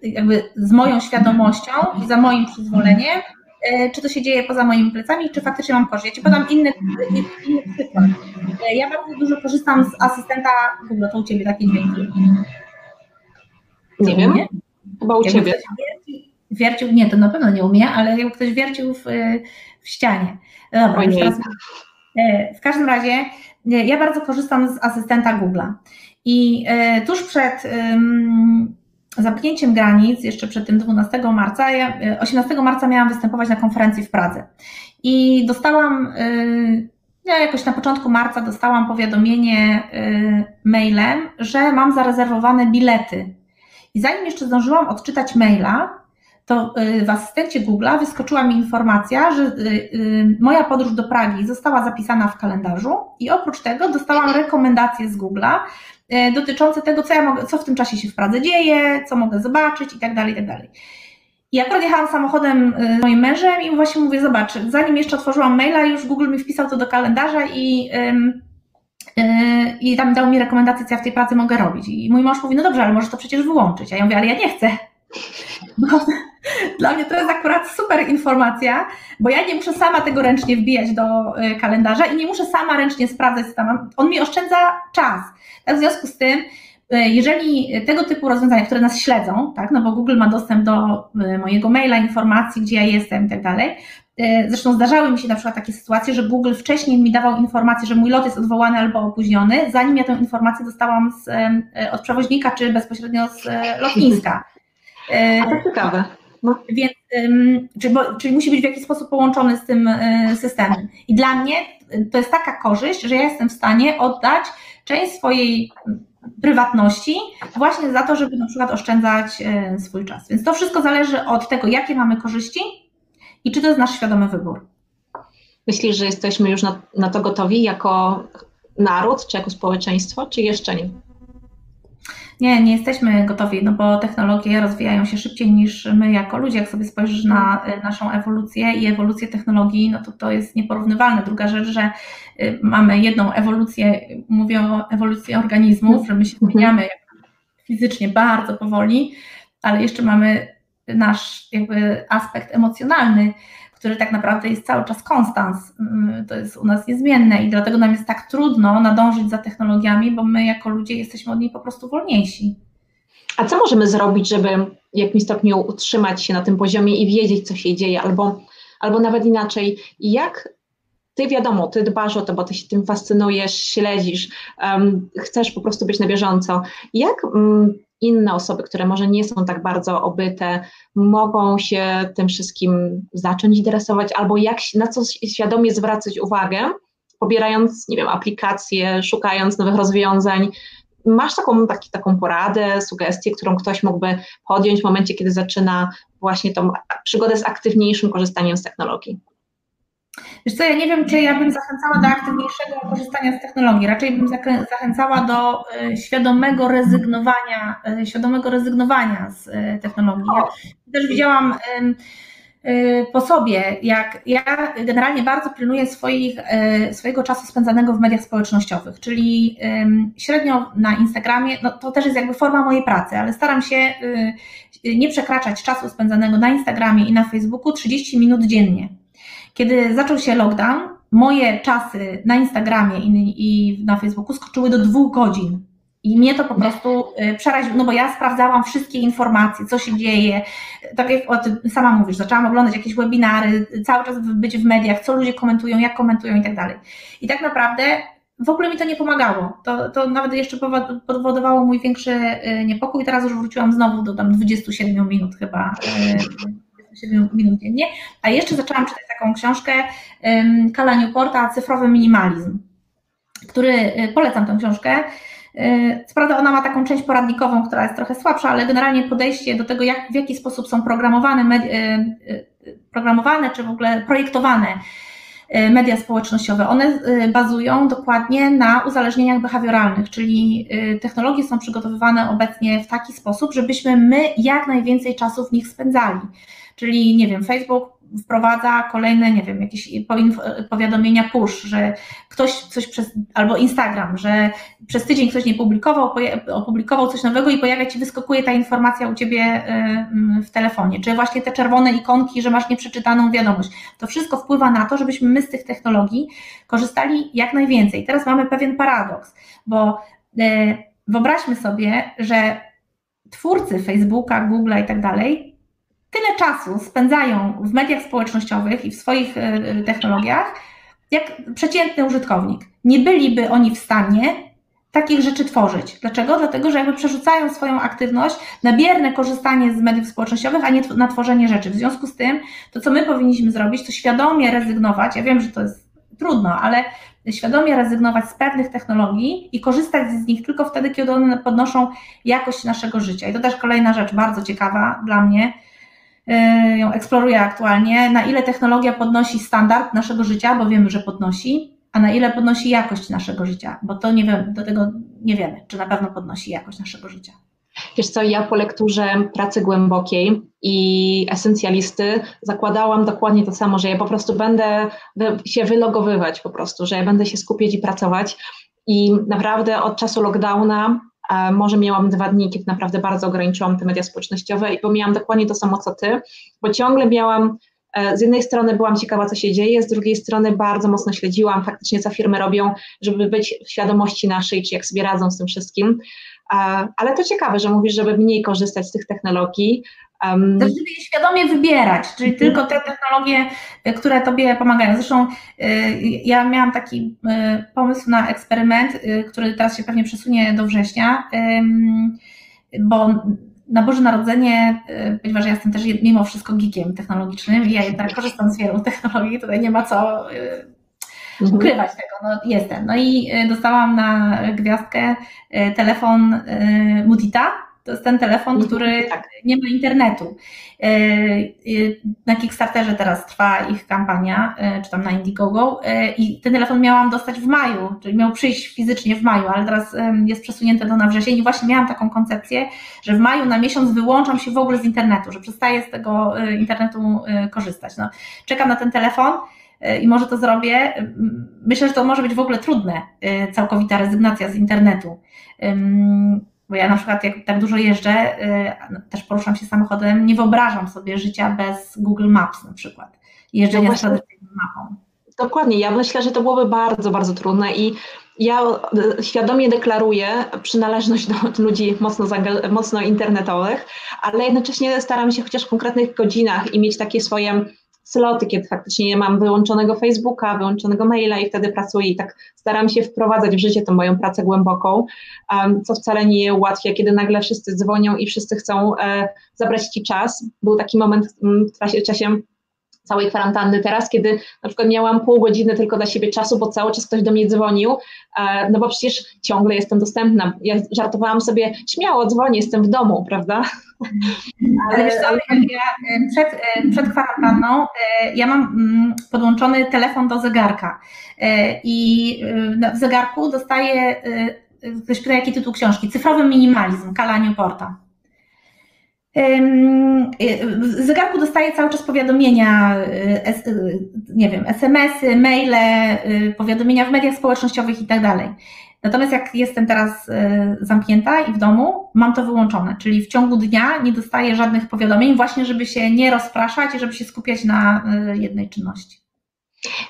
jakby z moją świadomością i za moim przyzwoleniem, e, czy to się dzieje poza moimi plecami, czy faktycznie mam korzyść. Ja ci podam inny, inny przykład. E, ja bardzo dużo korzystam z asystenta Google, to u Ciebie takie dźwięki. Nie wiem, chyba u Ciebie. Wiercił, wiercił, nie, to na pewno nie umie, ale jakby ktoś wiercił w, w ścianie. Dobra, już teraz w każdym razie e, ja bardzo korzystam z asystenta Google'a. I e, tuż przed zamknięciem granic, jeszcze przed tym 12 marca, ja 18 marca miałam występować na konferencji w Pradze. I dostałam, ja jakoś na początku marca dostałam powiadomienie mailem, że mam zarezerwowane bilety. I zanim jeszcze zdążyłam odczytać maila, to y, w asystencie Google'a wyskoczyła mi informacja, że y, y, moja podróż do Pragi została zapisana w kalendarzu i oprócz tego dostałam rekomendacje z Google'a dotyczące tego, co ja mogę, co w tym czasie się w Pradze dzieje, co mogę zobaczyć i tak dalej, i tak akurat jechałam samochodem z moim mężem i właśnie mówię, zobacz, zanim jeszcze otworzyłam maila, już Google mi wpisał to do kalendarza i, i tam dał mi rekomendację, co ja w tej pracy mogę robić. I mój mąż mówi, no dobrze, ale możesz to przecież wyłączyć. A ja mówię, ale ja nie chcę. Bo dla mnie to jest akurat super informacja, bo ja nie muszę sama tego ręcznie wbijać do y, kalendarza i nie muszę sama ręcznie sprawdzać, co tam On mi oszczędza czas. Tak, w związku z tym, y, jeżeli tego typu rozwiązania, które nas śledzą, tak, no bo Google ma dostęp do y, mojego maila, informacji, gdzie ja jestem i tak dalej. Zresztą zdarzały mi się na przykład takie sytuacje, że Google wcześniej mi dawał informację, że mój lot jest odwołany albo opóźniony, zanim ja tę informację dostałam z, od przewoźnika czy bezpośrednio z lotniska. A to ciekawe. No. Więc, czyli, czyli musi być w jakiś sposób połączony z tym e, systemem. I dla mnie to jest taka korzyść, że ja jestem w stanie oddać część swojej prywatności właśnie za to, żeby na przykład oszczędzać e, swój czas. Więc to wszystko zależy od tego, jakie mamy korzyści i czy to jest nasz świadomy wybór. Myślisz, że jesteśmy już na, na to gotowi jako naród, czy jako społeczeństwo, czy jeszcze nie? Nie, nie jesteśmy gotowi, no bo technologie rozwijają się szybciej niż my jako ludzie. Jak sobie spojrzysz na y, naszą ewolucję i ewolucję technologii, no to to jest nieporównywalne. Druga rzecz, że y, mamy jedną ewolucję, mówię o ewolucji organizmów, że my się zmieniamy fizycznie bardzo powoli, ale jeszcze mamy nasz jakby aspekt emocjonalny, który tak naprawdę jest cały czas konstans. Mm, to jest u nas niezmienne i dlatego nam jest tak trudno nadążyć za technologiami, bo my jako ludzie jesteśmy od niej po prostu wolniejsi. A co możemy zrobić, żeby w jakimś stopniu utrzymać się na tym poziomie i wiedzieć, co się dzieje, albo, albo nawet inaczej, jak ty wiadomo, ty dbasz o to, bo ty się tym fascynujesz, śledzisz, um, chcesz po prostu być na bieżąco. Jak um, inne osoby, które może nie są tak bardzo obyte, mogą się tym wszystkim zacząć interesować, albo jak, na co świadomie zwracać uwagę, pobierając, nie wiem, aplikacje, szukając nowych rozwiązań. Masz taką, taki, taką poradę, sugestię, którą ktoś mógłby podjąć w momencie, kiedy zaczyna właśnie tą przygodę z aktywniejszym korzystaniem z technologii? Wiesz co, ja nie wiem, czy ja bym zachęcała do aktywniejszego korzystania z technologii. Raczej bym zachęcała do e, świadomego rezygnowania, e, świadomego rezygnowania z e, technologii. Ja też widziałam po sobie, jak ja generalnie bardzo pilnuję swoich, swojego czasu spędzanego w mediach społecznościowych, czyli średnio na Instagramie, no to też jest jakby forma mojej pracy, ale staram się nie przekraczać czasu spędzanego na Instagramie i na Facebooku 30 minut dziennie. Kiedy zaczął się lockdown, moje czasy na Instagramie i, na Facebooku skoczyły do dwóch godzin. I mnie to po prostu y, przeraziło, no bo ja sprawdzałam wszystkie informacje, co się dzieje. Tak jak o tym sama mówisz, zaczęłam oglądać jakieś webinary, cały czas być w mediach, co ludzie komentują, jak komentują i tak dalej. I tak naprawdę w ogóle mi to nie pomagało. To, to nawet jeszcze powodowało mój większy y, niepokój. Teraz już wróciłam znowu do tam 27 minut chyba y, 7 minut dziennie, a jeszcze zaczęłam czytać taką książkę Kala Newporta Cyfrowy minimalizm, który y, polecam tę książkę. Y, co prawda ona ma taką część poradnikową, która jest trochę słabsza, ale generalnie podejście do tego, jak, w jaki sposób są programowane, y, programowane czy w ogóle projektowane media społecznościowe. One bazują dokładnie na uzależnieniach behawioralnych, czyli technologie są przygotowywane obecnie w taki sposób, żebyśmy my jak najwięcej czasu w nich spędzali. Czyli, nie wiem, Facebook wprowadza kolejne, nie wiem, jakieś powiadomienia push, że ktoś coś przez, albo Instagram, że przez tydzień ktoś nie publikował, opublikował coś nowego i pojawia ci, wyskakuje ta informacja u ciebie w telefonie, czy właśnie te czerwone ikonki, że masz nieprzeczytaną wiadomość. To wszystko wpływa na to, żebyśmy my z tych technologii korzystali jak najwięcej. Teraz mamy pewien paradoks, bo e, wyobraźmy sobie, że twórcy Facebooka, Google'a i tak dalej tyle czasu spędzają w mediach społecznościowych i w swoich e, technologiach, jak przeciętny użytkownik. Nie byliby oni w stanie takich rzeczy tworzyć. Dlaczego? Dlatego, że jakby przerzucają swoją aktywność na bierne korzystanie z mediów społecznościowych, a nie na tworzenie rzeczy. W związku z tym, to co my powinniśmy zrobić, to świadomie rezygnować. Ja wiem, że to jest trudno, ale świadomie rezygnować z pewnych technologii i korzystać z nich tylko wtedy, kiedy one podnoszą jakość naszego życia. I to też kolejna rzecz bardzo ciekawa dla mnie. Yy, ją eksploruję aktualnie, na ile technologia podnosi standard naszego życia, bo wiemy, że podnosi, a na ile podnosi jakość naszego życia, bo to nie wiem, do tego nie wiemy, czy na pewno podnosi jakość naszego życia. Wiesz co, ja po lekturze pracy głębokiej i esencjalisty zakładałam dokładnie to samo, że ja po prostu będę się wylogowywać po prostu, że ja będę się skupiać i pracować i naprawdę od czasu lockdowna może miałam dwa dni, kiedy naprawdę bardzo ograniczyłam te media społecznościowe, bo miałam dokładnie to samo co ty, bo ciągle miałam E, z jednej strony byłam ciekawa, co się dzieje, z drugiej strony bardzo mocno śledziłam faktycznie, co firmy robią, żeby być w świadomości naszej, czy jak sobie radzą z tym wszystkim. E, ale to ciekawe, że mówisz, żeby mniej korzystać z tych technologii. Um, żeby je świadomie wybierać, czyli mhm. tylko te technologie, e, które Tobie pomagają. Zresztą ja miałam taki pomysł na eksperyment, który teraz się pewnie przesunie do września, bo na Boże Narodzenie, ponieważ ja jestem też mimo wszystko geekiem technologicznym i ja jednak korzystam z wielu technologii, tutaj nie ma co mhm. ukrywać tego, no jestem. No i dostałam na gwiazdkę telefon Mudita, to jest ten telefon, mhm. który tak. nie ma internetu. E, e, na Kickstarterze teraz trwa ich kampania, e, czy tam na Indiegogo i ten telefon miałam dostać w maju, czyli miał przyjść fizycznie w maju, ale teraz jest przesunięte do na wrzesień i właśnie miałam taką koncepcję, że w maju na miesiąc wyłączam się w ogóle z internetu, że przestaję z tego internetu korzystać. No, czekam na ten telefon i może to zrobię. Myślę, że to może być w ogóle trudne, całkowita rezygnacja z internetu. Bo ja na przykład jak tak dużo jeżdżę, y, też poruszam się samochodem, nie wyobrażam sobie życia bez Google Maps na przykład. Jeżdżenia no z tradycyjną mapą. Dokładnie, ja myślę, że to byłoby bardzo, bardzo trudne i ja y, świadomie deklaruję przynależność do ludzi mocno, mocno internetowych, ale jednocześnie staram się chociaż w konkretnych godzinach i mieć takie swoje sloty, kiedy faktycznie mam wyłączonego Facebooka, wyłączonego maila i wtedy pracuję i tak staram się wprowadzać w życie tę moją pracę głęboką, co wcale nie ułatwia, kiedy nagle wszyscy dzwonią i wszyscy chcą e, zabrać Ci czas. Był taki moment w czasie całej kwarantanny teraz, kiedy na przykład miałam pół godziny tylko dla siebie czasu, bo cały czas ktoś do mnie dzwonił, e, no bo przecież ciągle jestem dostępna. Ja żartowałam sobie, śmiało dzwonię, jestem w domu, prawda? Ale wiesz co, ja e, przed, e, przed kwarantanną ja mam mm, podłączony telefon do zegarka i w zegarku dostaję, ktoś pyta jaki tytuł książki, Cyfrowy minimalizm, Kala Newporta. Y, zegarku dostaję cały czas powiadomienia, y, y, nie wiem, SMS-y, maile, powiadomienia w mediach społecznościowych i tak dalej. Natomiast jak jestem teraz zamknięta i w domu, mam to wyłączone, czyli w ciągu dnia nie dostaję żadnych powiadomień, właśnie żeby się nie rozpraszać i żeby się skupiać na jednej czynności.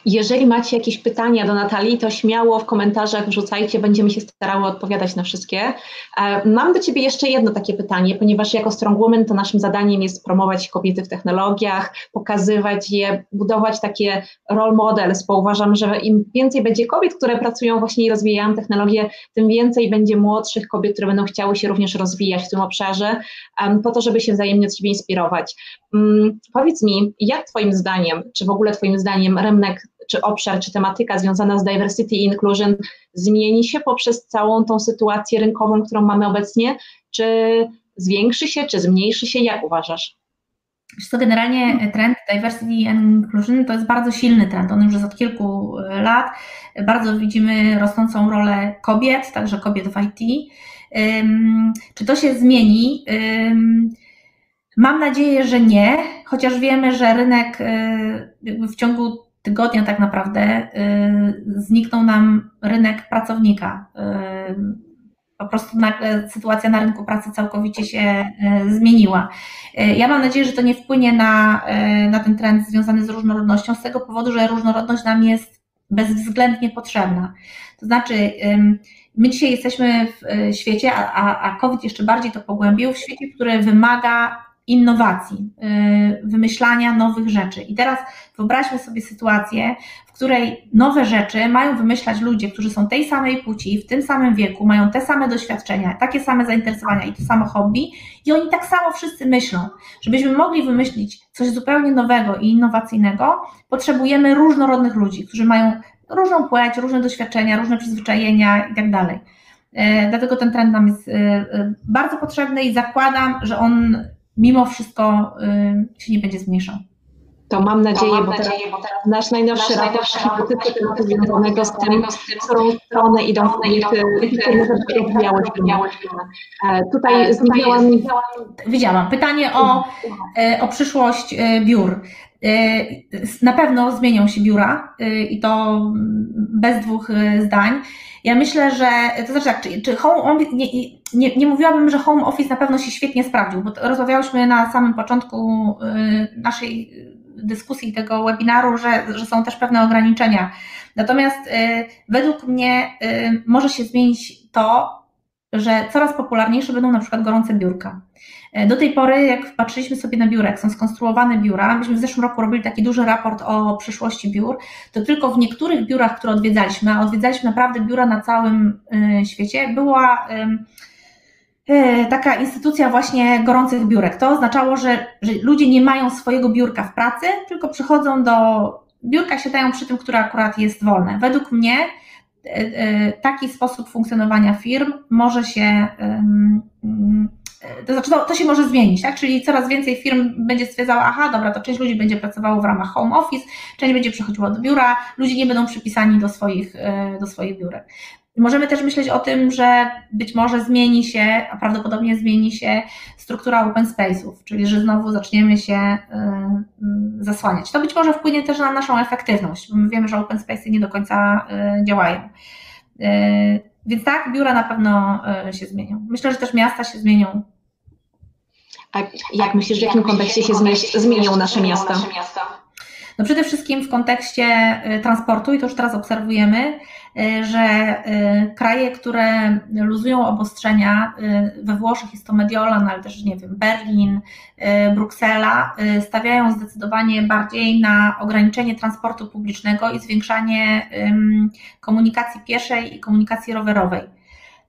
Jeżeli macie jakieś pytania do Natalii, to śmiało w komentarzach wrzucajcie, będziemy się starały odpowiadać na wszystkie. E, mam do Ciebie jeszcze jedno takie pytanie, ponieważ jako Strong Woman to naszym zadaniem jest promować kobiety w technologiach, pokazywać je, budować takie role models, bo uważam, że im więcej będzie kobiet, które pracują właśnie i rozwijają technologię, tym więcej będzie młodszych kobiet, które będą chciały się również rozwijać w tym obszarze, po to, żeby się wzajemnie od siebie inspirować. Mm, powiedz mi, jak Twoim zdaniem, czy w ogóle Twoim zdaniem rynek, czy obszar, czy tematyka związana z diversity i inclusion zmieni się poprzez całą tą sytuację rynkową, którą mamy obecnie, czy zwiększy się, czy zmniejszy się, jak uważasz? to generalnie trend diversity and inclusion to jest bardzo silny trend. On już jest od kilku e, lat. Bardzo widzimy rosnącą rolę kobiet, także kobiet w IT. Czy to się zmieni? Mam nadzieję, że nie, chociaż wiemy, że rynek y, w ciągu tygodnia tak naprawdę y, zniknął nam rynek pracownika. Y, po prostu nagle sytuacja na rynku pracy całkowicie się zmieniła. Ja mam nadzieję, że to nie wpłynie na, na ten trend związany z różnorodnością, z tego powodu, że różnorodność nam jest bezwzględnie potrzebna. To znaczy, my dzisiaj jesteśmy w świecie, a, a COVID jeszcze bardziej to pogłębił, w świecie, który wymaga innowacji, y, wymyślania nowych rzeczy. I teraz wyobraźmy sobie sytuację, w której nowe rzeczy mają wymyślać ludzie, którzy są tej samej płci, w tym samym wieku, mają te same doświadczenia, takie same zainteresowania i to samo hobby, i oni tak samo wszyscy myślą. Żebyśmy mogli wymyślić coś zupełnie nowego i innowacyjnego, potrzebujemy różnorodnych ludzi, którzy mają różną płeć, różne doświadczenia, różne przyzwyczajenia i tak. E, dlatego ten trend nam jest e, bardzo potrzebny i zakładam, że on mimo wszystko się nie będzie zmniejszał. To mam nadzieję, to mam bo, nadzieję teraz, bo teraz nasz najnowszy nasz raport dotyczy tematu związanego z tym, w którą stronę idą kobiety, rozwijały Tutaj zniknęłam... Widziałam. Pytanie o, o przyszłość biur. Na pewno zmienią się biura i to bez dwóch zdań. Ja myślę, że to znaczy tak, czy, czy home nie, nie, nie mówiłabym, że home office na pewno się świetnie sprawdził, bo rozmawiałyśmy na samym początku y, naszej dyskusji tego webinaru, że, że są też pewne ograniczenia. Natomiast y, według mnie y, może się zmienić to, że coraz popularniejsze będą na przykład gorące biurka. E, do tej pory, jak patrzyliśmy sobie na biura, jak są skonstruowane biura, myśmy w zeszłym roku robili taki duży raport o przyszłości biur, to tylko w niektórych biurach, które odwiedzaliśmy, a odwiedzaliśmy naprawdę biura na całym e, świecie, była e, taka instytucja właśnie gorących biurek. To oznaczało, że, że ludzie nie mają swojego biurka w pracy, tylko przychodzą do biurka, siadają przy tym, które akurat jest wolne. Według mnie taki sposób funkcjonowania firm może się to znaczy to, to, się może zmienić, tak? Czyli coraz więcej firm będzie stwierdzała, aha, dobra, to część ludzi będzie pracowało w ramach home office, część będzie przechodziła do biura, ludzie nie będą przypisani do swoich, e, do swoich biurek. Możemy też myśleć o tym, że być może zmieni się, a prawdopodobnie zmieni się struktura open space'ów, czyli że znowu zaczniemy się e, zasłaniać. To być może wpłynie też na naszą efektywność, bo my wiemy, że open space'y nie do końca e, działają. Więc tak, biura na pewno się zmienią. Myślę, że też miasta się zmienią a jak myślisz, w jakim kontekście się zmienią nasze miasta? No przede wszystkim w kontekście y, transportu i to już teraz obserwujemy, y, że y, kraje, które luzują obostrzenia, we Włoszech jest to Mediolan, ale też nie wiem, Berlin, Bruksela, stawiają zdecydowanie bardziej na ograniczenie transportu publicznego i zwiększanie komunikacji pieszej i komunikacji rowerowej.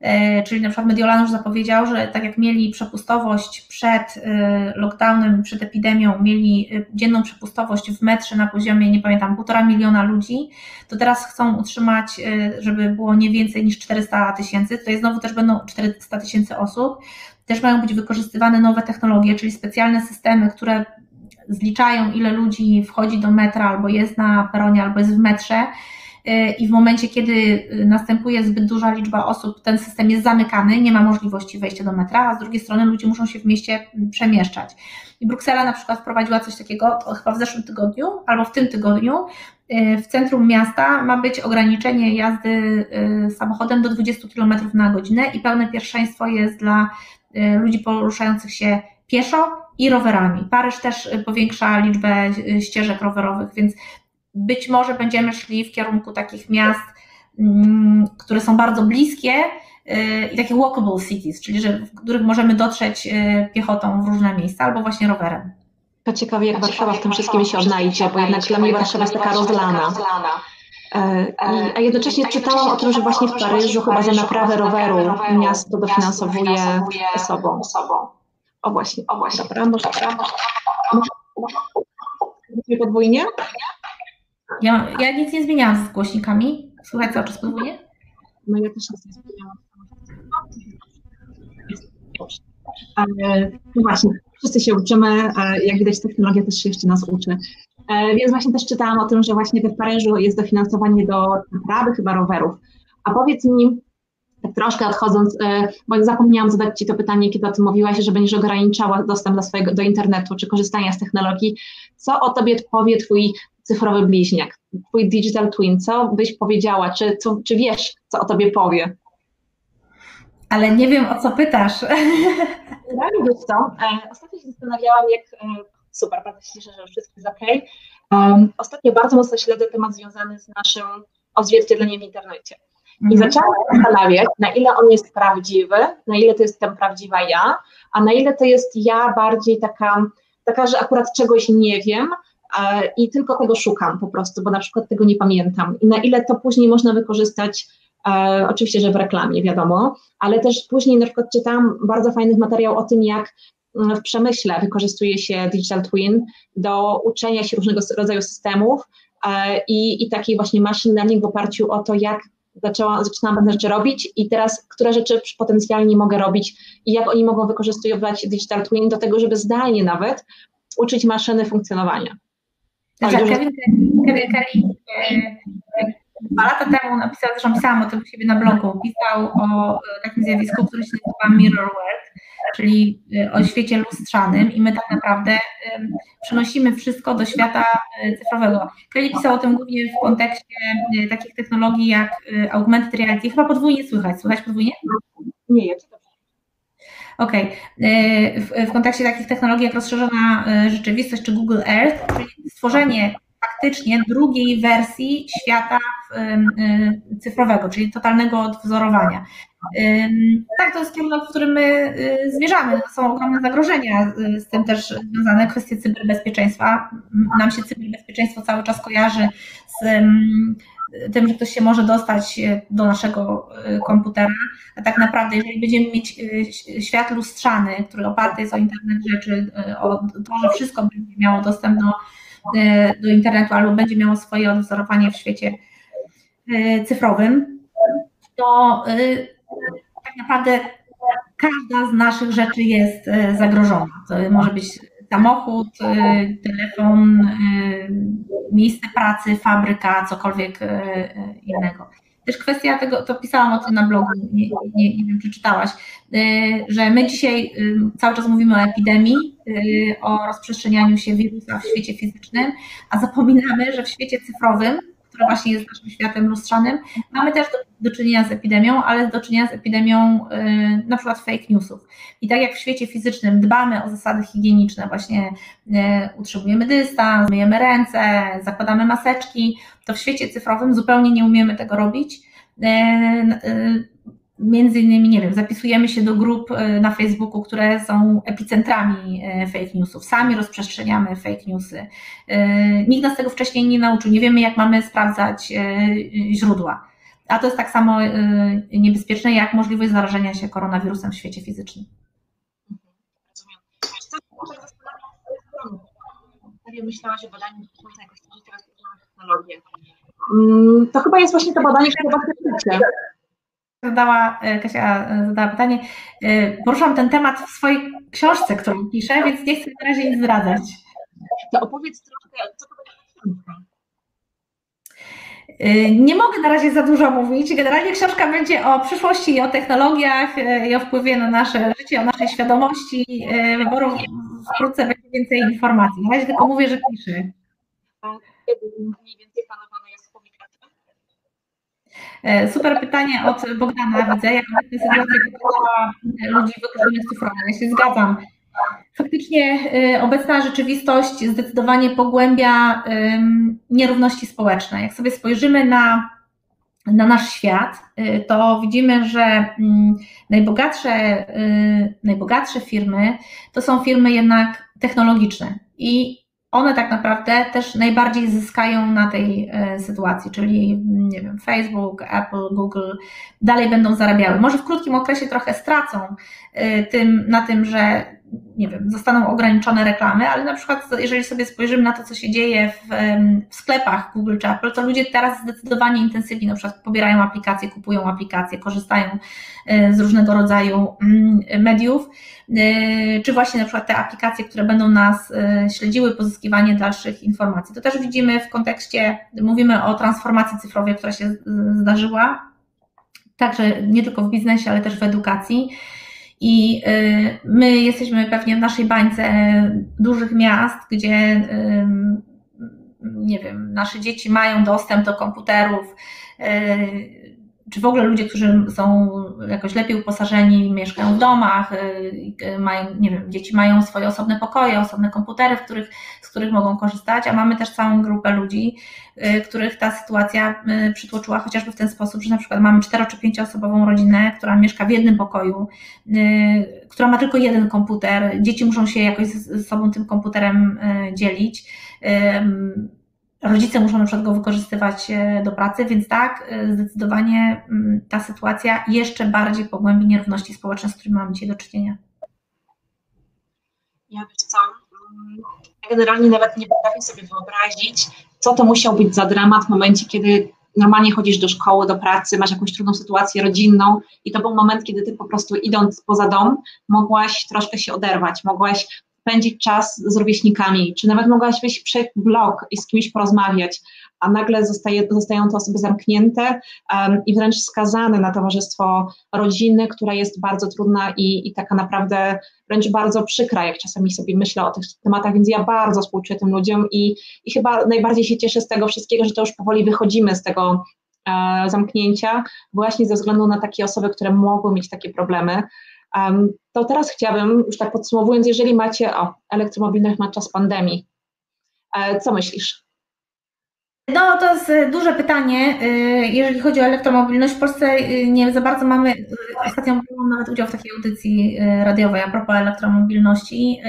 E, czyli na przykład Mediolan już zapowiedział, że tak jak mieli przepustowość przed e, lockdownem, przed epidemią, mieli e, dzienną przepustowość w metrze na poziomie, nie pamiętam, półtora miliona ludzi, to teraz chcą utrzymać, żeby było nie więcej niż 400 tysięcy, tutaj znowu też będą 400 tysięcy osób, też mają być wykorzystywane nowe technologie, czyli specjalne systemy, które zliczają ile ludzi wchodzi do metra, albo jest na peronie, albo jest w metrze, i w momencie, kiedy e, następuje zbyt duża liczba osób, ten system jest zamykany, nie ma możliwości wejścia do metra, a z drugiej strony ludzie muszą się w mieście przemieszczać. I Bruksela na przykład wprowadziła coś takiego chyba w zeszłym tygodniu albo w tym tygodniu. E, w centrum miasta ma być ograniczenie jazdy samochodem do 20 km na godzinę i pełne pierwszeństwo jest dla ludzi poruszających się pieszo i rowerami. Paryż też powiększa liczbę ścieżek rowerowych, więc być może będziemy szli w kierunku takich miast, mm, które są bardzo bliskie y, i takie walkable cities, czyli że, w których możemy dotrzeć y, piechotą w różne miejsca albo właśnie rowerem. To ciekawie, jak Warszawa w tym wszystkim się odnajdzie, bo jednak dla mnie Warszawa jest taka rozlana. E, a jednocześnie czytałam o tym, że właśnie w Paryżu chyba za naprawę roweru miasto dofinansowuje osobą. O właśnie, o właśnie. Dobra, może, może podwójnie? Ja, ja nic nie zmieniałam z głośnikami. Słuchaj cały czas podwójnie? No ja też nic nie zmieniałam. No właśnie, wszyscy się uczymy, jak widać technologia też się jeszcze nas uczy. E, więc właśnie też czytałam o tym, że właśnie w Paryżu jest dofinansowanie do naprawy chyba rowerów. A powiedz mi, tak troszkę odchodząc, e, bo zapomniałam zadać Ci to pytanie, kiedy o tym mówiłaś, że będziesz ograniczała dostęp do, swojego, do internetu czy korzystania z technologii. Co o Tobie powie Twój cyfrowy bliźniak, twój digital twin, co byś powiedziała, czy, co, czy wiesz, co o tobie powie? Ale nie wiem, o co pytasz. Ja wiesz co, e, ostatnio się zastanawiałam, jak, e, super, bardzo się cieszę, że wszystko jest ok. Um, ostatnio bardzo mocno śledzę temat związany z naszym odzwierciedleniem w internecie. I mhm. zaczęłam się zastanawiać, na ile on jest prawdziwy, na ile to jestem prawdziwa ja, a na ile to jest ja bardziej taka, taka że akurat czegoś nie wiem, i tylko tego szukam po prostu, bo na przykład tego nie pamiętam. I na ile to później można wykorzystać, e, oczywiście, że w reklamie, wiadomo, ale też później na przykład czytałam bardzo fajnych materiał o tym, jak mm, w przemyśle wykorzystuje się digital twin do uczenia się różnego rodzaju systemów e, i, i takiej właśnie machine learning w oparciu o to, jak zaczęłam, zaczynałam pewne rzeczy robić i teraz które rzeczy potencjalnie mogę robić i jak oni mogą wykorzystywać digital twin do tego, żeby zdalnie nawet uczyć maszyny funkcjonowania. Znaczy, Kevin, Kevin Kelly e, dwa lata temu napisał, zresztą pisałam o tym u siebie na blogu, pisał o takim zjawisku, które się nazywa mirror world, czyli e, o świecie lustrzanym i my tak naprawdę przenosimy wszystko do świata e, cyfrowego. Kelly pisał o tym głównie w kontekście takich technologii jak augmented reality. Chyba podwójnie słychać. Słychać podwójnie? Nie, ja Okej. Okay. W, w kontekście takich technologii jak rozszerzona e, rzeczywistość czy Google Earth, czyli stworzenie faktycznie drugiej wersji świata e, cyfrowego, czyli totalnego odwzorowania. Tak, to jest kierunek, w którym my e, zmierzamy. Są ogromne zagrożenia z tym też związane kwestie cyberbezpieczeństwa. Nam się cyberbezpieczeństwo cały czas kojarzy z tym, że ktoś się może dostać e, do naszego e, komputera, a tak naprawdę, jeżeli będziemy mieć e, świat lustrzany, który oparty jest o internet rzeczy, o to, że wszystko będzie miało dostęp do, do internetu albo będzie miało swoje odwzorowanie w świecie cyfrowym, to tak naprawdę każda z naszych rzeczy jest zagrożona. To może być samochód, y, telefon, y, miejsce pracy, fabryka, cokolwiek y, innego. Też kwestia tego, to pisałam o tym na blogu, nie, nie, nie wiem, czy czytałaś, że my dzisiaj cały czas mówimy o epidemii, o rozprzestrzenianiu się wirusa w świecie fizycznym, a zapominamy, że w świecie cyfrowym która właśnie jest naszym światem lustrzanym. Mamy też do, do czynienia z epidemią, ale do czynienia z epidemią y, na przykład fake newsów. I tak jak w świecie fizycznym dbamy o zasady higieniczne, właśnie y, utrzymujemy dystans, myjemy ręce, zakładamy maseczki, to w świecie cyfrowym zupełnie nie umiemy tego robić. Y, y między innymi, nie wiem, zapisujemy się do grup e, na Facebooku, które są epicentrami e, fake newsów. Sami rozprzestrzeniamy fake newsy. E, nikt nas tego wcześniej nie nauczył. Nie wiemy, jak mamy sprawdzać źródła. A to jest tak samo niebezpieczne, jak możliwość zarażenia się koronawirusem w świecie fizycznym. Myślałaś o badaniu technologię. Mm, to chyba jest właśnie to badanie, które was zadała, e, Kasia e, zadała pytanie. E, poruszam ten temat w swojej książce, którą piszę, więc nie chcę na razie nic zdradzać. To opowiedz troszkę, co to będzie nie mogę na razie za dużo mówić. Generalnie książka będzie o przyszłości i o technologiach i o wpływie na nasze życie, o naszej świadomości wyboru. Wkrótce będzie więcej informacji. Na razie tylko mówię, że piszę. Kiedy mniej więcej E, super pytanie od Bogdana, widzę, jak obecna sytuacja wyglądała ludzi wykluczonych cyfrowo. Ja się zgadzam. Faktycznie e, obecna rzeczywistość zdecydowanie pogłębia nierówności społeczne. Jak sobie spojrzymy na, na nasz świat, e, to widzimy, że mm, najbogatsze, najbogatsze firmy to są firmy jednak technologiczne i one tak naprawdę też najbardziej zyskają na tej e, sytuacji, czyli nie wiem, Facebook, Apple, Google dalej będą zarabiały. Może w krótkim okresie trochę stracą e, tym, na tym, że nie wiem, zostaną ograniczone reklamy, ale na przykład jeżeli sobie spojrzymy na to, co się dzieje w, w, sklepach Google czy Apple, to ludzie teraz zdecydowanie intensywnie na przykład pobierają aplikacje, kupują aplikacje, korzystają e, z różnego rodzaju mm, mediów, e, czy właśnie na przykład te aplikacje, które będą nas e, śledziły, pozyskiwanie dalszych informacji. To też widzimy w kontekście, mówimy o transformacji cyfrowej, która się zdarzyła, także nie tylko w biznesie, ale też w edukacji. I y, my jesteśmy pewnie w naszej bańce dużych miast, gdzie nie wiem, nasze dzieci mają dostęp do komputerów, y, czy w ogóle ludzie, którzy są jakoś lepiej uposażeni, mieszkają w domach, mają, nie wiem, dzieci mają swoje osobne pokoje, osobne komputery, w których, z których mogą korzystać, a mamy też całą grupę ludzi, których ta sytuacja przytłoczyła chociażby w ten sposób, że na przykład mamy cztero czy pięcioosobową rodzinę, która mieszka w jednym pokoju, która ma tylko jeden komputer, dzieci muszą się jakoś z sobą tym komputerem dzielić rodzice muszą na przykład go wykorzystywać e, do pracy, więc tak, e, zdecydowanie mm, ta sytuacja jeszcze bardziej pogłębi nierówności społeczne, z którymi mamy dzisiaj do czynienia. Ja wiesz co, mm, generalnie nawet nie potrafię sobie wyobrazić, co to musiał być za dramat w momencie, kiedy normalnie chodzisz do szkoły, do pracy, masz jakąś trudną sytuację rodzinną i to był moment, kiedy ty po prostu idąc poza dom, mogłaś troszkę się oderwać, mogłaś spędzić czas z rówieśnikami, czy nawet mogłaś przed blog i z kimś porozmawiać, a nagle zostaje, zostają te osoby zamknięte um, i wręcz skazane na towarzystwo rodziny, która jest bardzo trudna i, i taka naprawdę wręcz bardzo przykra, jak czasami sobie myślę o tych tematach, więc ja bardzo współczuję tym ludziom i, i chyba najbardziej się cieszę z tego wszystkiego, że to już powoli wychodzimy z tego e, zamknięcia, właśnie ze względu na takie osoby, które mogły mieć takie problemy. To teraz chciałabym, już tak podsumowując, jeżeli macie, o, elektromobilność na czas pandemii, e, co myślisz? No, to jest duże pytanie. E, jeżeli chodzi o elektromobilność, w Polsce e, nie za bardzo mamy. Ostatnio miałam nawet udział w takiej audycji radiowej a propos elektromobilności.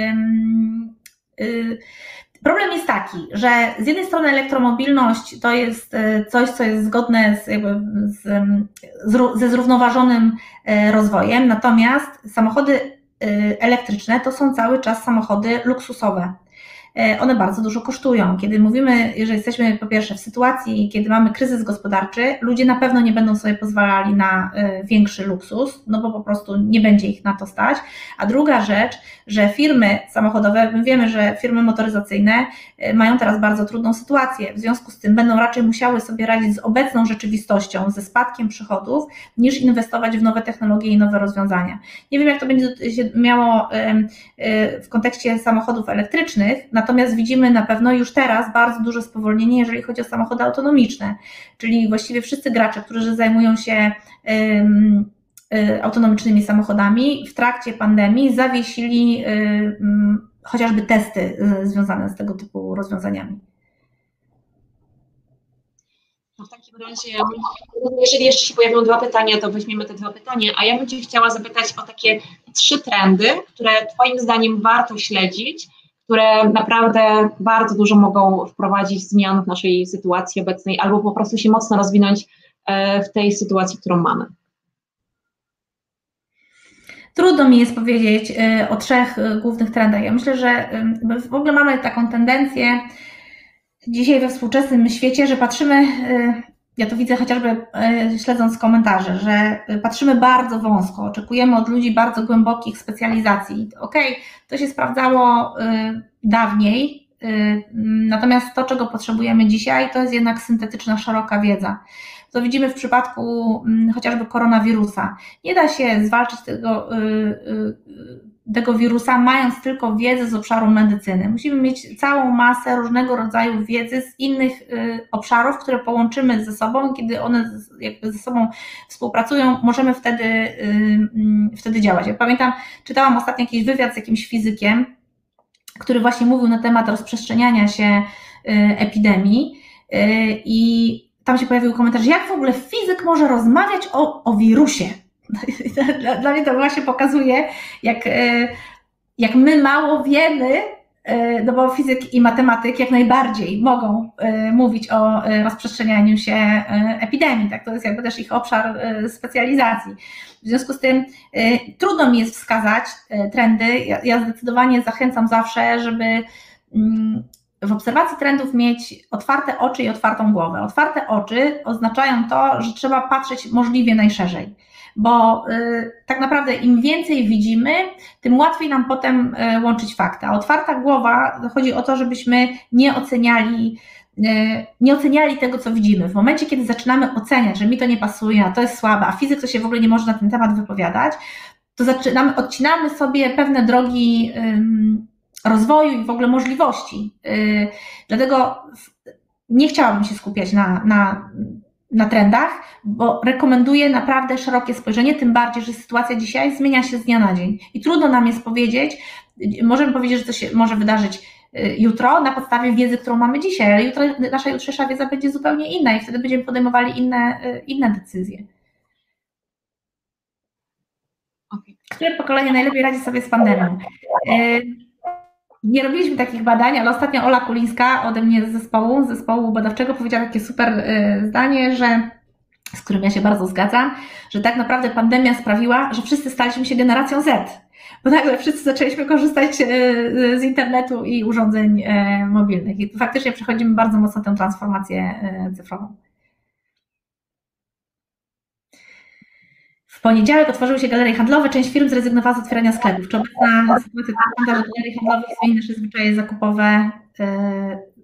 Problem jest taki, że z jednej strony elektromobilność to jest e, coś, co jest zgodne z, z, z, ze zrównoważonym e, rozwojem, natomiast samochody e, elektryczne to są cały czas samochody luksusowe. E, one bardzo dużo kosztują. Kiedy mówimy, że jesteśmy po pierwsze w sytuacji, kiedy mamy kryzys gospodarczy, ludzie na pewno nie będą sobie pozwalali na e, większy luksus, no bo po prostu nie będzie ich na to stać. A druga rzecz, że firmy samochodowe, my wiemy, że firmy motoryzacyjne e, mają teraz bardzo trudną sytuację, w związku z tym będą raczej musiały sobie radzić z obecną rzeczywistością, ze spadkiem przychodów, niż inwestować w nowe technologie i nowe rozwiązania. Nie wiem, jak to będzie się miało w kontekście samochodów elektrycznych, Natomiast widzimy na pewno już teraz bardzo duże spowolnienie, jeżeli chodzi o samochody autonomiczne, czyli właściwie wszyscy gracze, którzy zajmują się y, autonomicznymi samochodami w trakcie pandemii zawiesili chociażby testy y, związane z tego typu rozwiązaniami. No w takim razie, jeżeli jeszcze się pojawią dwa pytania, to weźmiemy te dwa pytania, a ja bym Cię chciała zapytać o takie trzy trendy, które Twoim zdaniem warto śledzić, które naprawdę bardzo dużo mogą wprowadzić zmian w naszej sytuacji obecnej, albo po prostu się mocno rozwinąć e, w tej sytuacji, którą mamy. Trudno mi jest powiedzieć e, o trzech e, głównych trendach. Ja myślę, że w ogóle mamy taką tendencję dzisiaj we współczesnym świecie, że patrzymy ja to widzę chociażby e, śledząc komentarze, że patrzymy bardzo wąsko, oczekujemy od ludzi bardzo głębokich specjalizacji. Okej, okay, to się sprawdzało e, dawniej, e, natomiast to, czego potrzebujemy dzisiaj, to jest jednak syntetyczna, szeroka wiedza. To widzimy w przypadku chociażby koronawirusa. Nie da się zwalczyć tego tego wirusa, mając tylko wiedzę z obszaru medycyny. Musimy mieć całą masę różnego rodzaju wiedzy z innych y, obszarów, które połączymy ze sobą, kiedy one jakby ze sobą współpracują, możemy wtedy, y, mm, wtedy działać. Ja pamiętam, czytałam ostatnio jakiś wywiad z jakimś fizykiem, który właśnie mówił na temat rozprzestrzeniania się y, epidemii i tam się pojawił komentarz, jak w ogóle fizyk może rozmawiać o, o wirusie? Dla, dla mnie to właśnie pokazuje, jak, e, jak my mało wiemy, e, no bo fizyk i matematyk jak najbardziej mogą e, mówić o rozprzestrzenianiu się epidemii, tak? To jest jakby też ich obszar specjalizacji. W związku z tym trudno mi jest wskazać trendy. Ja, ja zdecydowanie zachęcam zawsze, żeby mm, w obserwacji trendów mieć otwarte oczy i otwartą głowę. Otwarte oczy oznaczają to, że trzeba patrzeć możliwie najszerzej bo y, tak naprawdę im więcej widzimy, tym łatwiej nam potem y, łączyć fakty. A otwarta głowa, chodzi o to, żebyśmy nie oceniali y, nie oceniali tego, co widzimy. W momencie, kiedy zaczynamy oceniać, że mi to nie pasuje, a to jest słabe, a fizyk to się w ogóle nie może na ten temat wypowiadać, to zaczynamy, odcinamy sobie pewne drogi rozwoju i w ogóle możliwości. Dlatego nie chciałabym się skupiać na, na na trendach, bo rekomenduję naprawdę szerokie spojrzenie, tym bardziej, że sytuacja dzisiaj zmienia się z dnia na dzień i trudno nam jest powiedzieć, możemy powiedzieć, że to się może wydarzyć y, jutro na podstawie wiedzy, którą mamy dzisiaj, ale jutro nasza jutrzejsza wiedza będzie zupełnie inna i wtedy będziemy podejmowali inne, y, inne decyzje. Które pokolenie najlepiej radzi sobie z pandemią? Y, nie robiliśmy takich badań, ale ostatnio Ola Kulińska ode mnie z zespołu, z zespołu badawczego powiedziała takie super y, zdanie, że z którym ja się bardzo zgadzam, że tak naprawdę pandemia sprawiła, że wszyscy staliśmy się generacją Z. Bo nagle wszyscy zaczęliśmy korzystać y, z internetu i urządzeń mobilnych. I faktycznie przechodzimy bardzo mocno tę transformację cyfrową. Poniedziałek otworzyły się galerie handlowe, część firm zrezygnowała z otwierania sklepów. Czy obecna sytuacja wygląda, że galerie handlowe zmieni nasze zwyczaje zakupowe yy,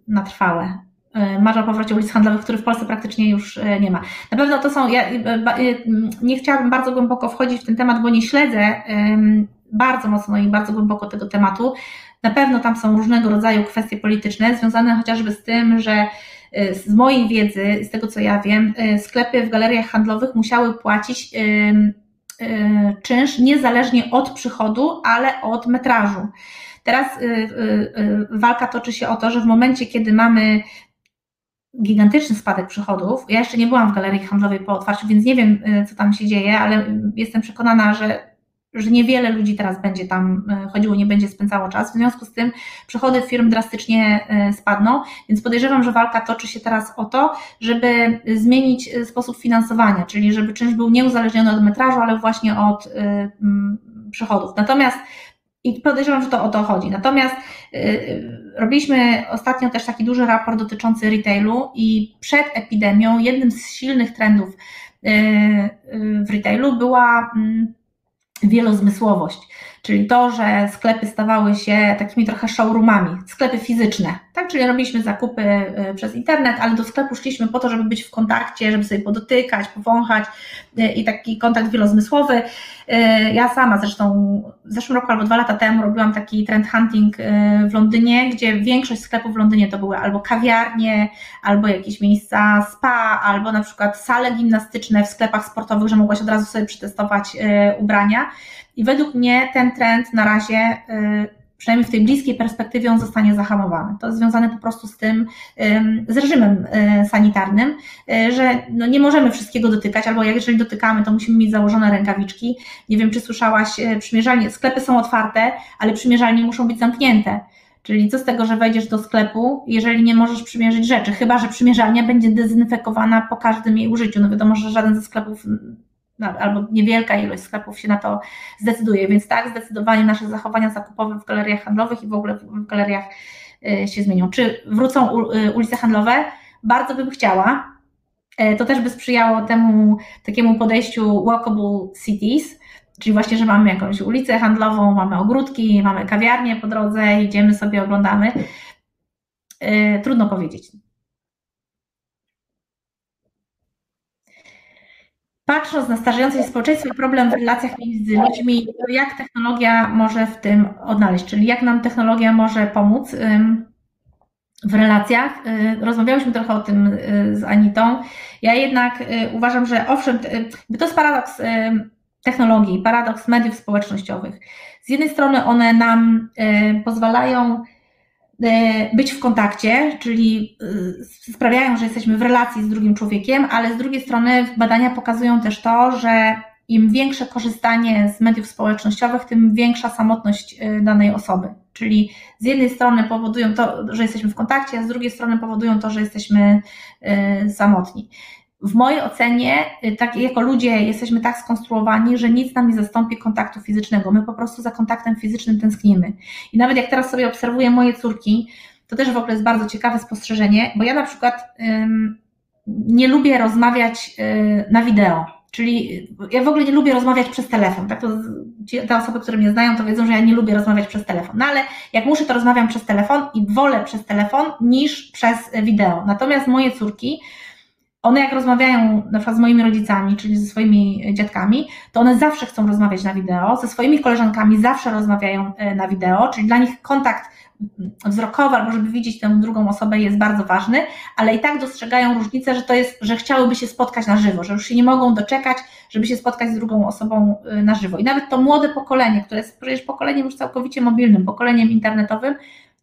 na trwałe? Yy, Marza o powrocie ulic handlowych, których w Polsce praktycznie już yy, nie ma. Na pewno to są, ja nie chciałabym bardzo głęboko wchodzić w ten temat, bo nie śledzę bardzo mocno i bardzo głęboko tego tematu. Na pewno tam są różnego rodzaju kwestie polityczne, związane chociażby z tym, że z mojej wiedzy, z tego co ja wiem, y, sklepy w galeriach handlowych musiały płacić y, czynsz niezależnie od przychodu, ale od metrażu. Teraz walka toczy się o to, że w momencie, kiedy mamy gigantyczny spadek przychodów, ja jeszcze nie byłam w galerii handlowej po otwarciu, więc nie wiem, co tam się dzieje, ale jestem przekonana, że że niewiele ludzi teraz będzie tam e, chodziło, nie będzie spędzało czas. W związku z tym przychody firm drastycznie e, spadną, więc podejrzewam, że walka toczy się teraz o to, żeby zmienić e, sposób finansowania, czyli żeby czynsz był nieuzależniony od metrażu, ale właśnie od przychodów. Natomiast i podejrzewam, że to o to chodzi. Natomiast robiliśmy ostatnio też taki duży raport dotyczący retailu i przed epidemią jednym z silnych trendów w retailu była wielozmysłowość, czyli to, że sklepy stawały się takimi trochę showroomami, sklepy fizyczne, tak, czyli robiliśmy zakupy y, przez internet, ale do sklepu szliśmy po to, żeby być w kontakcie, żeby sobie podotykać, powąchać y, i taki kontakt wielozmysłowy. Y, ja sama zresztą w zeszłym roku albo dwa lata temu robiłam taki trend hunting w Londynie, gdzie większość sklepów w Londynie to były albo kawiarnie, albo jakieś miejsca spa, albo na przykład sale gimnastyczne w sklepach sportowych, że mogłaś od razu sobie przetestować ubrania. I według mnie ten trend na razie przynajmniej w tej bliskiej perspektywie on zostanie zahamowany. To jest związane po prostu z tym, z reżimem e, sanitarnym, e, że no nie możemy wszystkiego dotykać, albo jeżeli dotykamy, to musimy mieć założone rękawiczki. Nie wiem, czy słyszałaś, przymierzalnie, sklepy są otwarte, ale przymierzalnie muszą być zamknięte. Czyli co z tego, że wejdziesz do sklepu, jeżeli nie możesz przymierzyć rzeczy, chyba że przymierzalnia będzie dezynfekowana po każdym jej użyciu. No wiadomo, że żaden ze sklepów albo niewielka ilość sklepów się na to zdecyduje. Więc tak, zdecydowanie nasze zachowania zakupowe w galeriach handlowych i w ogóle w galeriach y, się zmienią. Czy wrócą y, ulice handlowe? Bardzo bym chciała. E, to też by sprzyjało temu takiemu podejściu walkable cities, czyli właśnie, że mamy jakąś ulicę handlową, mamy ogródki, mamy kawiarnie po drodze, idziemy sobie, oglądamy. E, trudno powiedzieć. Patrząc na starzejące się społeczeństwo i problem w relacjach między ludźmi, jak technologia może w tym odnaleźć, czyli jak nam technologia może pomóc w relacjach. Y, rozmawiałyśmy trochę o tym y, z Anitą. Ja jednak y, uważam, że owszem, to jest paradoks technologii, paradoks mediów społecznościowych. Z jednej strony one nam pozwalają być w kontakcie, czyli e, sprawiają, że jesteśmy w relacji z drugim człowiekiem, ale z drugiej strony badania pokazują też to, że im większe korzystanie z mediów społecznościowych, tym większa samotność e, danej osoby. Czyli z jednej strony powodują to, że jesteśmy w kontakcie, a z drugiej strony powodują to, że jesteśmy samotni w mojej ocenie, y, tak jako ludzie jesteśmy tak skonstruowani, że nic nam nie zastąpi kontaktu fizycznego. My po prostu za kontaktem fizycznym tęsknimy. I nawet jak teraz sobie obserwuję moje córki, to też w ogóle jest bardzo ciekawe spostrzeżenie, bo ja na przykład ym, nie lubię rozmawiać y, na wideo. Czyli ja w ogóle nie lubię rozmawiać przez telefon. Tak to te osoby, które mnie znają, to wiedzą, że ja nie lubię rozmawiać przez telefon. No ale jak muszę, to rozmawiam przez telefon i wolę przez telefon niż przez wideo. Natomiast moje córki one jak rozmawiają na przykład z moimi rodzicami, czyli ze swoimi dziadkami, to one zawsze chcą rozmawiać na wideo, ze swoimi koleżankami zawsze rozmawiają e, na wideo, czyli dla nich kontakt wzrokowy albo żeby widzieć tę drugą osobę jest bardzo ważny, ale i tak dostrzegają różnicę, że to jest, że chciałyby się spotkać na żywo, że już się nie mogą doczekać, żeby się spotkać z drugą osobą e, na żywo. I nawet to młode pokolenie, które jest przecież pokoleniem już całkowicie mobilnym, pokoleniem internetowym,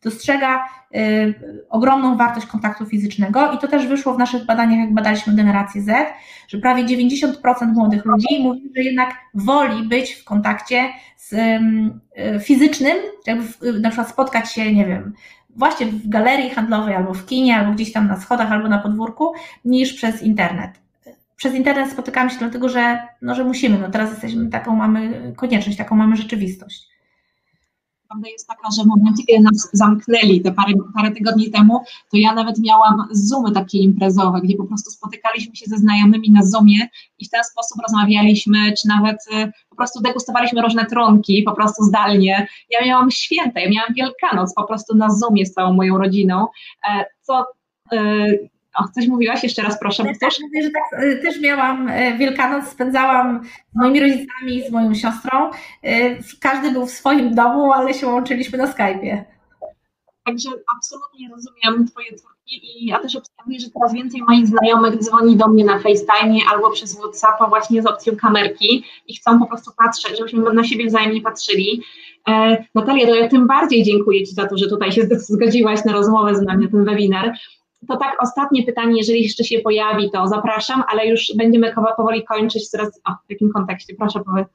dostrzega y, ogromną wartość kontaktu fizycznego i to też wyszło w naszych badaniach, jak badaliśmy generację Z, że prawie 90% młodych ludzi mówi, że jednak woli być w kontakcie z, y, fizycznym, jakby w, na przykład spotkać się, nie wiem, właśnie w galerii handlowej albo w kinie, albo gdzieś tam na schodach, albo na podwórku, niż przez internet. Przez internet spotykamy się dlatego, że, no, że musimy, no teraz jesteśmy taką mamy konieczność, taką mamy rzeczywistość prawda jest taka, że w momencie, kiedy nas zamknęli te parę, parę tygodni temu, to ja nawet miałam Zoomy takie imprezowe, gdzie po prostu spotykaliśmy się ze znajomymi na Zoomie i w ten sposób rozmawialiśmy, czy nawet y, po prostu degustowaliśmy różne trunki, po prostu zdalnie. Ja miałam święta, ja miałam Wielkanoc po prostu na Zoomie z całą moją rodziną, e, co y, o, coś mówiłaś? Jeszcze raz proszę. Ja też mówię, że tak, y, też miałam y, Wielkanoc, spędzałam z moimi rodzicami, z moją siostrą. Y, każdy był w swoim domu, ale się łączyliśmy na Skype'ie. Także absolutnie rozumiem Twoje twórki i ja też obserwuję, że coraz więcej moich znajomych dzwoni do mnie na FaceTime albo przez WhatsAppa właśnie z opcją kamerki i chcą po prostu patrzeć, żebyśmy na siebie wzajemnie patrzyli. E, Natalia, to ja tym bardziej dziękuję Ci za to, że tutaj się zgodziłaś na rozmowę z nami, na ten webinar. To tak ostatnie pytanie, jeżeli jeszcze się pojawi, to zapraszam, ale już będziemy powoli kończyć. Teraz o, w jakim kontekście? Proszę powiedz.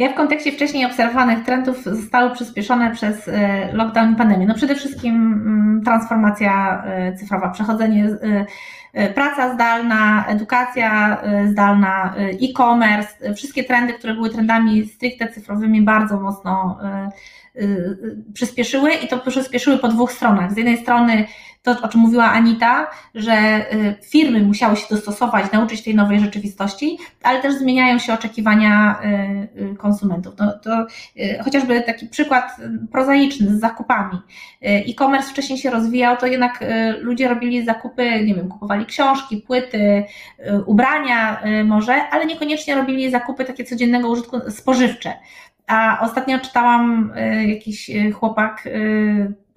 Ja w kontekście wcześniej obserwowanych trendów zostały przyspieszone przez e, lockdown i pandemię. No przede wszystkim mm, transformacja e, cyfrowa, przechodzenie, e, praca zdalna, edukacja zdalna, e-commerce, wszystkie trendy, które były trendami stricte cyfrowymi bardzo mocno przyspieszyły i to przyspieszyły po dwóch stronach. Z jednej strony to, o czym mówiła Anita, że y, firmy musiały się dostosować, nauczyć tej nowej rzeczywistości, ale też zmieniają się oczekiwania y, y, konsumentów. No, to chociażby taki przykład prozaiczny z zakupami. E-commerce wcześniej się rozwijał, to jednak ludzie robili zakupy, nie wiem, kupowali książki, płyty, ubrania może, ale niekoniecznie robili zakupy takie codziennego użytku spożywcze. A ostatnio czytałam jakiś chłopak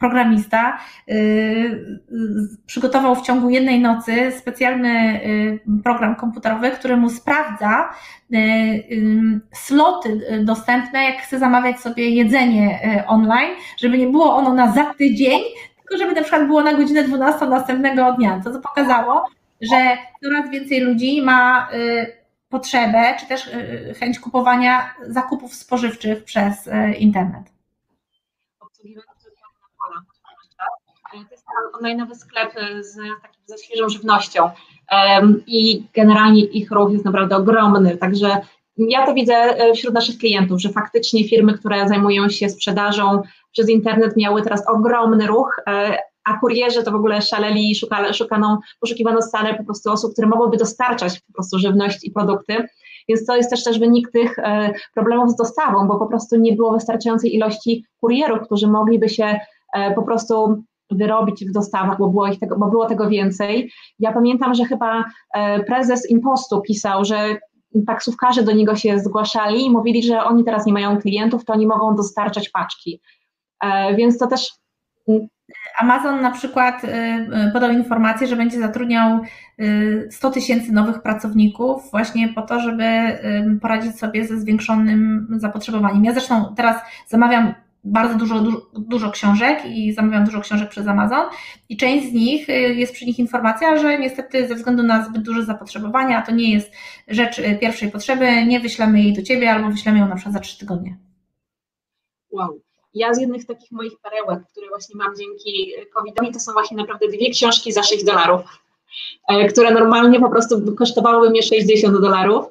programista y, y, przygotował w ciągu jednej nocy specjalny y, program komputerowy, który mu sprawdza sloty dostępne, jak chce zamawiać sobie jedzenie online, żeby nie było ono na za tydzień, tylko żeby na przykład było na godzinę 12 następnego dnia. To co pokazało, że coraz więcej ludzi ma potrzebę, czy też chęć kupowania zakupów spożywczych przez internet. To jest online'owy sklep z, takim, ze świeżą żywnością i generalnie ich ruch jest naprawdę ogromny, także ja to widzę e, wśród naszych klientów, że faktycznie firmy, które zajmują się sprzedażą przez internet miały teraz ogromny ruch, e, a kurierzy to w ogóle szaleli i szukali, szukano, poszukiwano stale po prostu osób, które mogłyby dostarczać po prostu żywność i produkty. Więc to jest też też wynik tych e, problemów z dostawą, bo po prostu nie było wystarczającej ilości kurierów, którzy mogliby się po prostu wyrobić w dostawach, bo było, ich tego, bo było tego więcej. Ja pamiętam, że chyba e, prezes Impostu pisał, że taksówkarze do niego się zgłaszali i mówili, że oni teraz nie mają klientów, to oni mogą dostarczać paczki. E, więc to też. Amazon na przykład e, podał informację, że będzie zatrudniał 100 tysięcy nowych pracowników właśnie po to, żeby poradzić sobie ze zwiększonym zapotrzebowaniem. Ja zresztą teraz zamawiam bardzo dużo, dużo, dużo, książek i zamawiam dużo książek przez Amazon i część z nich y, jest przy nich informacja, że niestety ze względu na zbyt duże zapotrzebowanie, a to nie jest rzecz y, pierwszej potrzeby, nie wyślemy jej do Ciebie albo wyślemy ją na przykład za trzy tygodnie. Wow. Ja z jednych takich moich perełek, które właśnie mam dzięki COVID-owi, to są właśnie naprawdę dwie książki za 6 dolarów, e, które normalnie po prostu kosztowałyby mnie 60 dolarów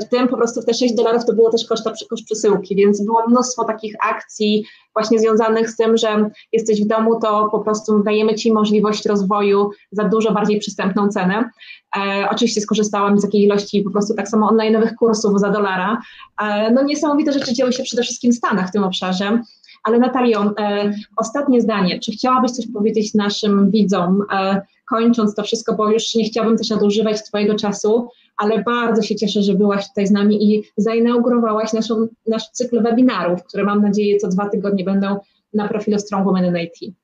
w tym po prostu te 6 dolarów to było też koszta, koszt przesyłki, więc było mnóstwo takich akcji właśnie związanych z tym, że jesteś w domu, to po prostu dajemy Ci możliwość rozwoju za dużo bardziej przystępną cenę. E, oczywiście skorzystałam z takiej ilości po prostu tak samo online'owych kursów za dolara. E, no niesamowite rzeczy dzieły się przede wszystkim w Stanach w tym obszarze. Ale Natalio, e, ostatnie zdanie. Czy chciałabyś coś powiedzieć naszym widzom, e, kończąc to wszystko, bo już nie chciałabym też nadużywać Twojego czasu, ale bardzo się cieszę, że byłaś tutaj z nami i zainaugurowałaś naszą, nasz cykl webinarów, które mam nadzieję co dwa tygodnie będą na profilu Strong Women in IT.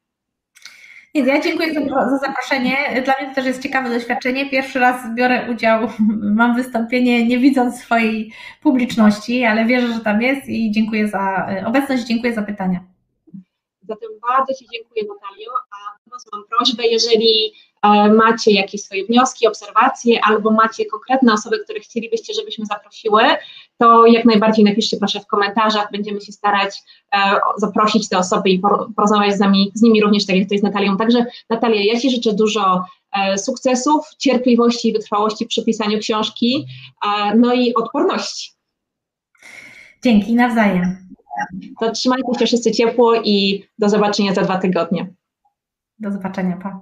Ja dziękuję za, zaproszenie. Dla mnie to też jest ciekawe doświadczenie. Pierwszy raz biorę udział, mam wystąpienie, nie widząc swojej publiczności, ale wierzę, że tam jest i dziękuję za obecność, dziękuję za pytania. Zatem bardzo Ci dziękuję Natalio, a do Was mam prośbę, jeżeli macie jakieś swoje wnioski, obserwacje albo macie konkretne osoby, które chcielibyście, żebyśmy zaprosiły, to jak najbardziej napiszcie proszę w komentarzach, będziemy się starać e, zaprosić te osoby i porozmawiać z nimi, z nimi również, tak jak to z Natalią. Także Natalia, ja Ci życzę dużo e, sukcesów, cierpliwości i wytrwałości przy pisaniu książki, no i odporności. Dzięki, nawzajem. To trzymajcie się wszyscy ciepło i do zobaczenia za dwa tygodnie. Do zobaczenia, pa.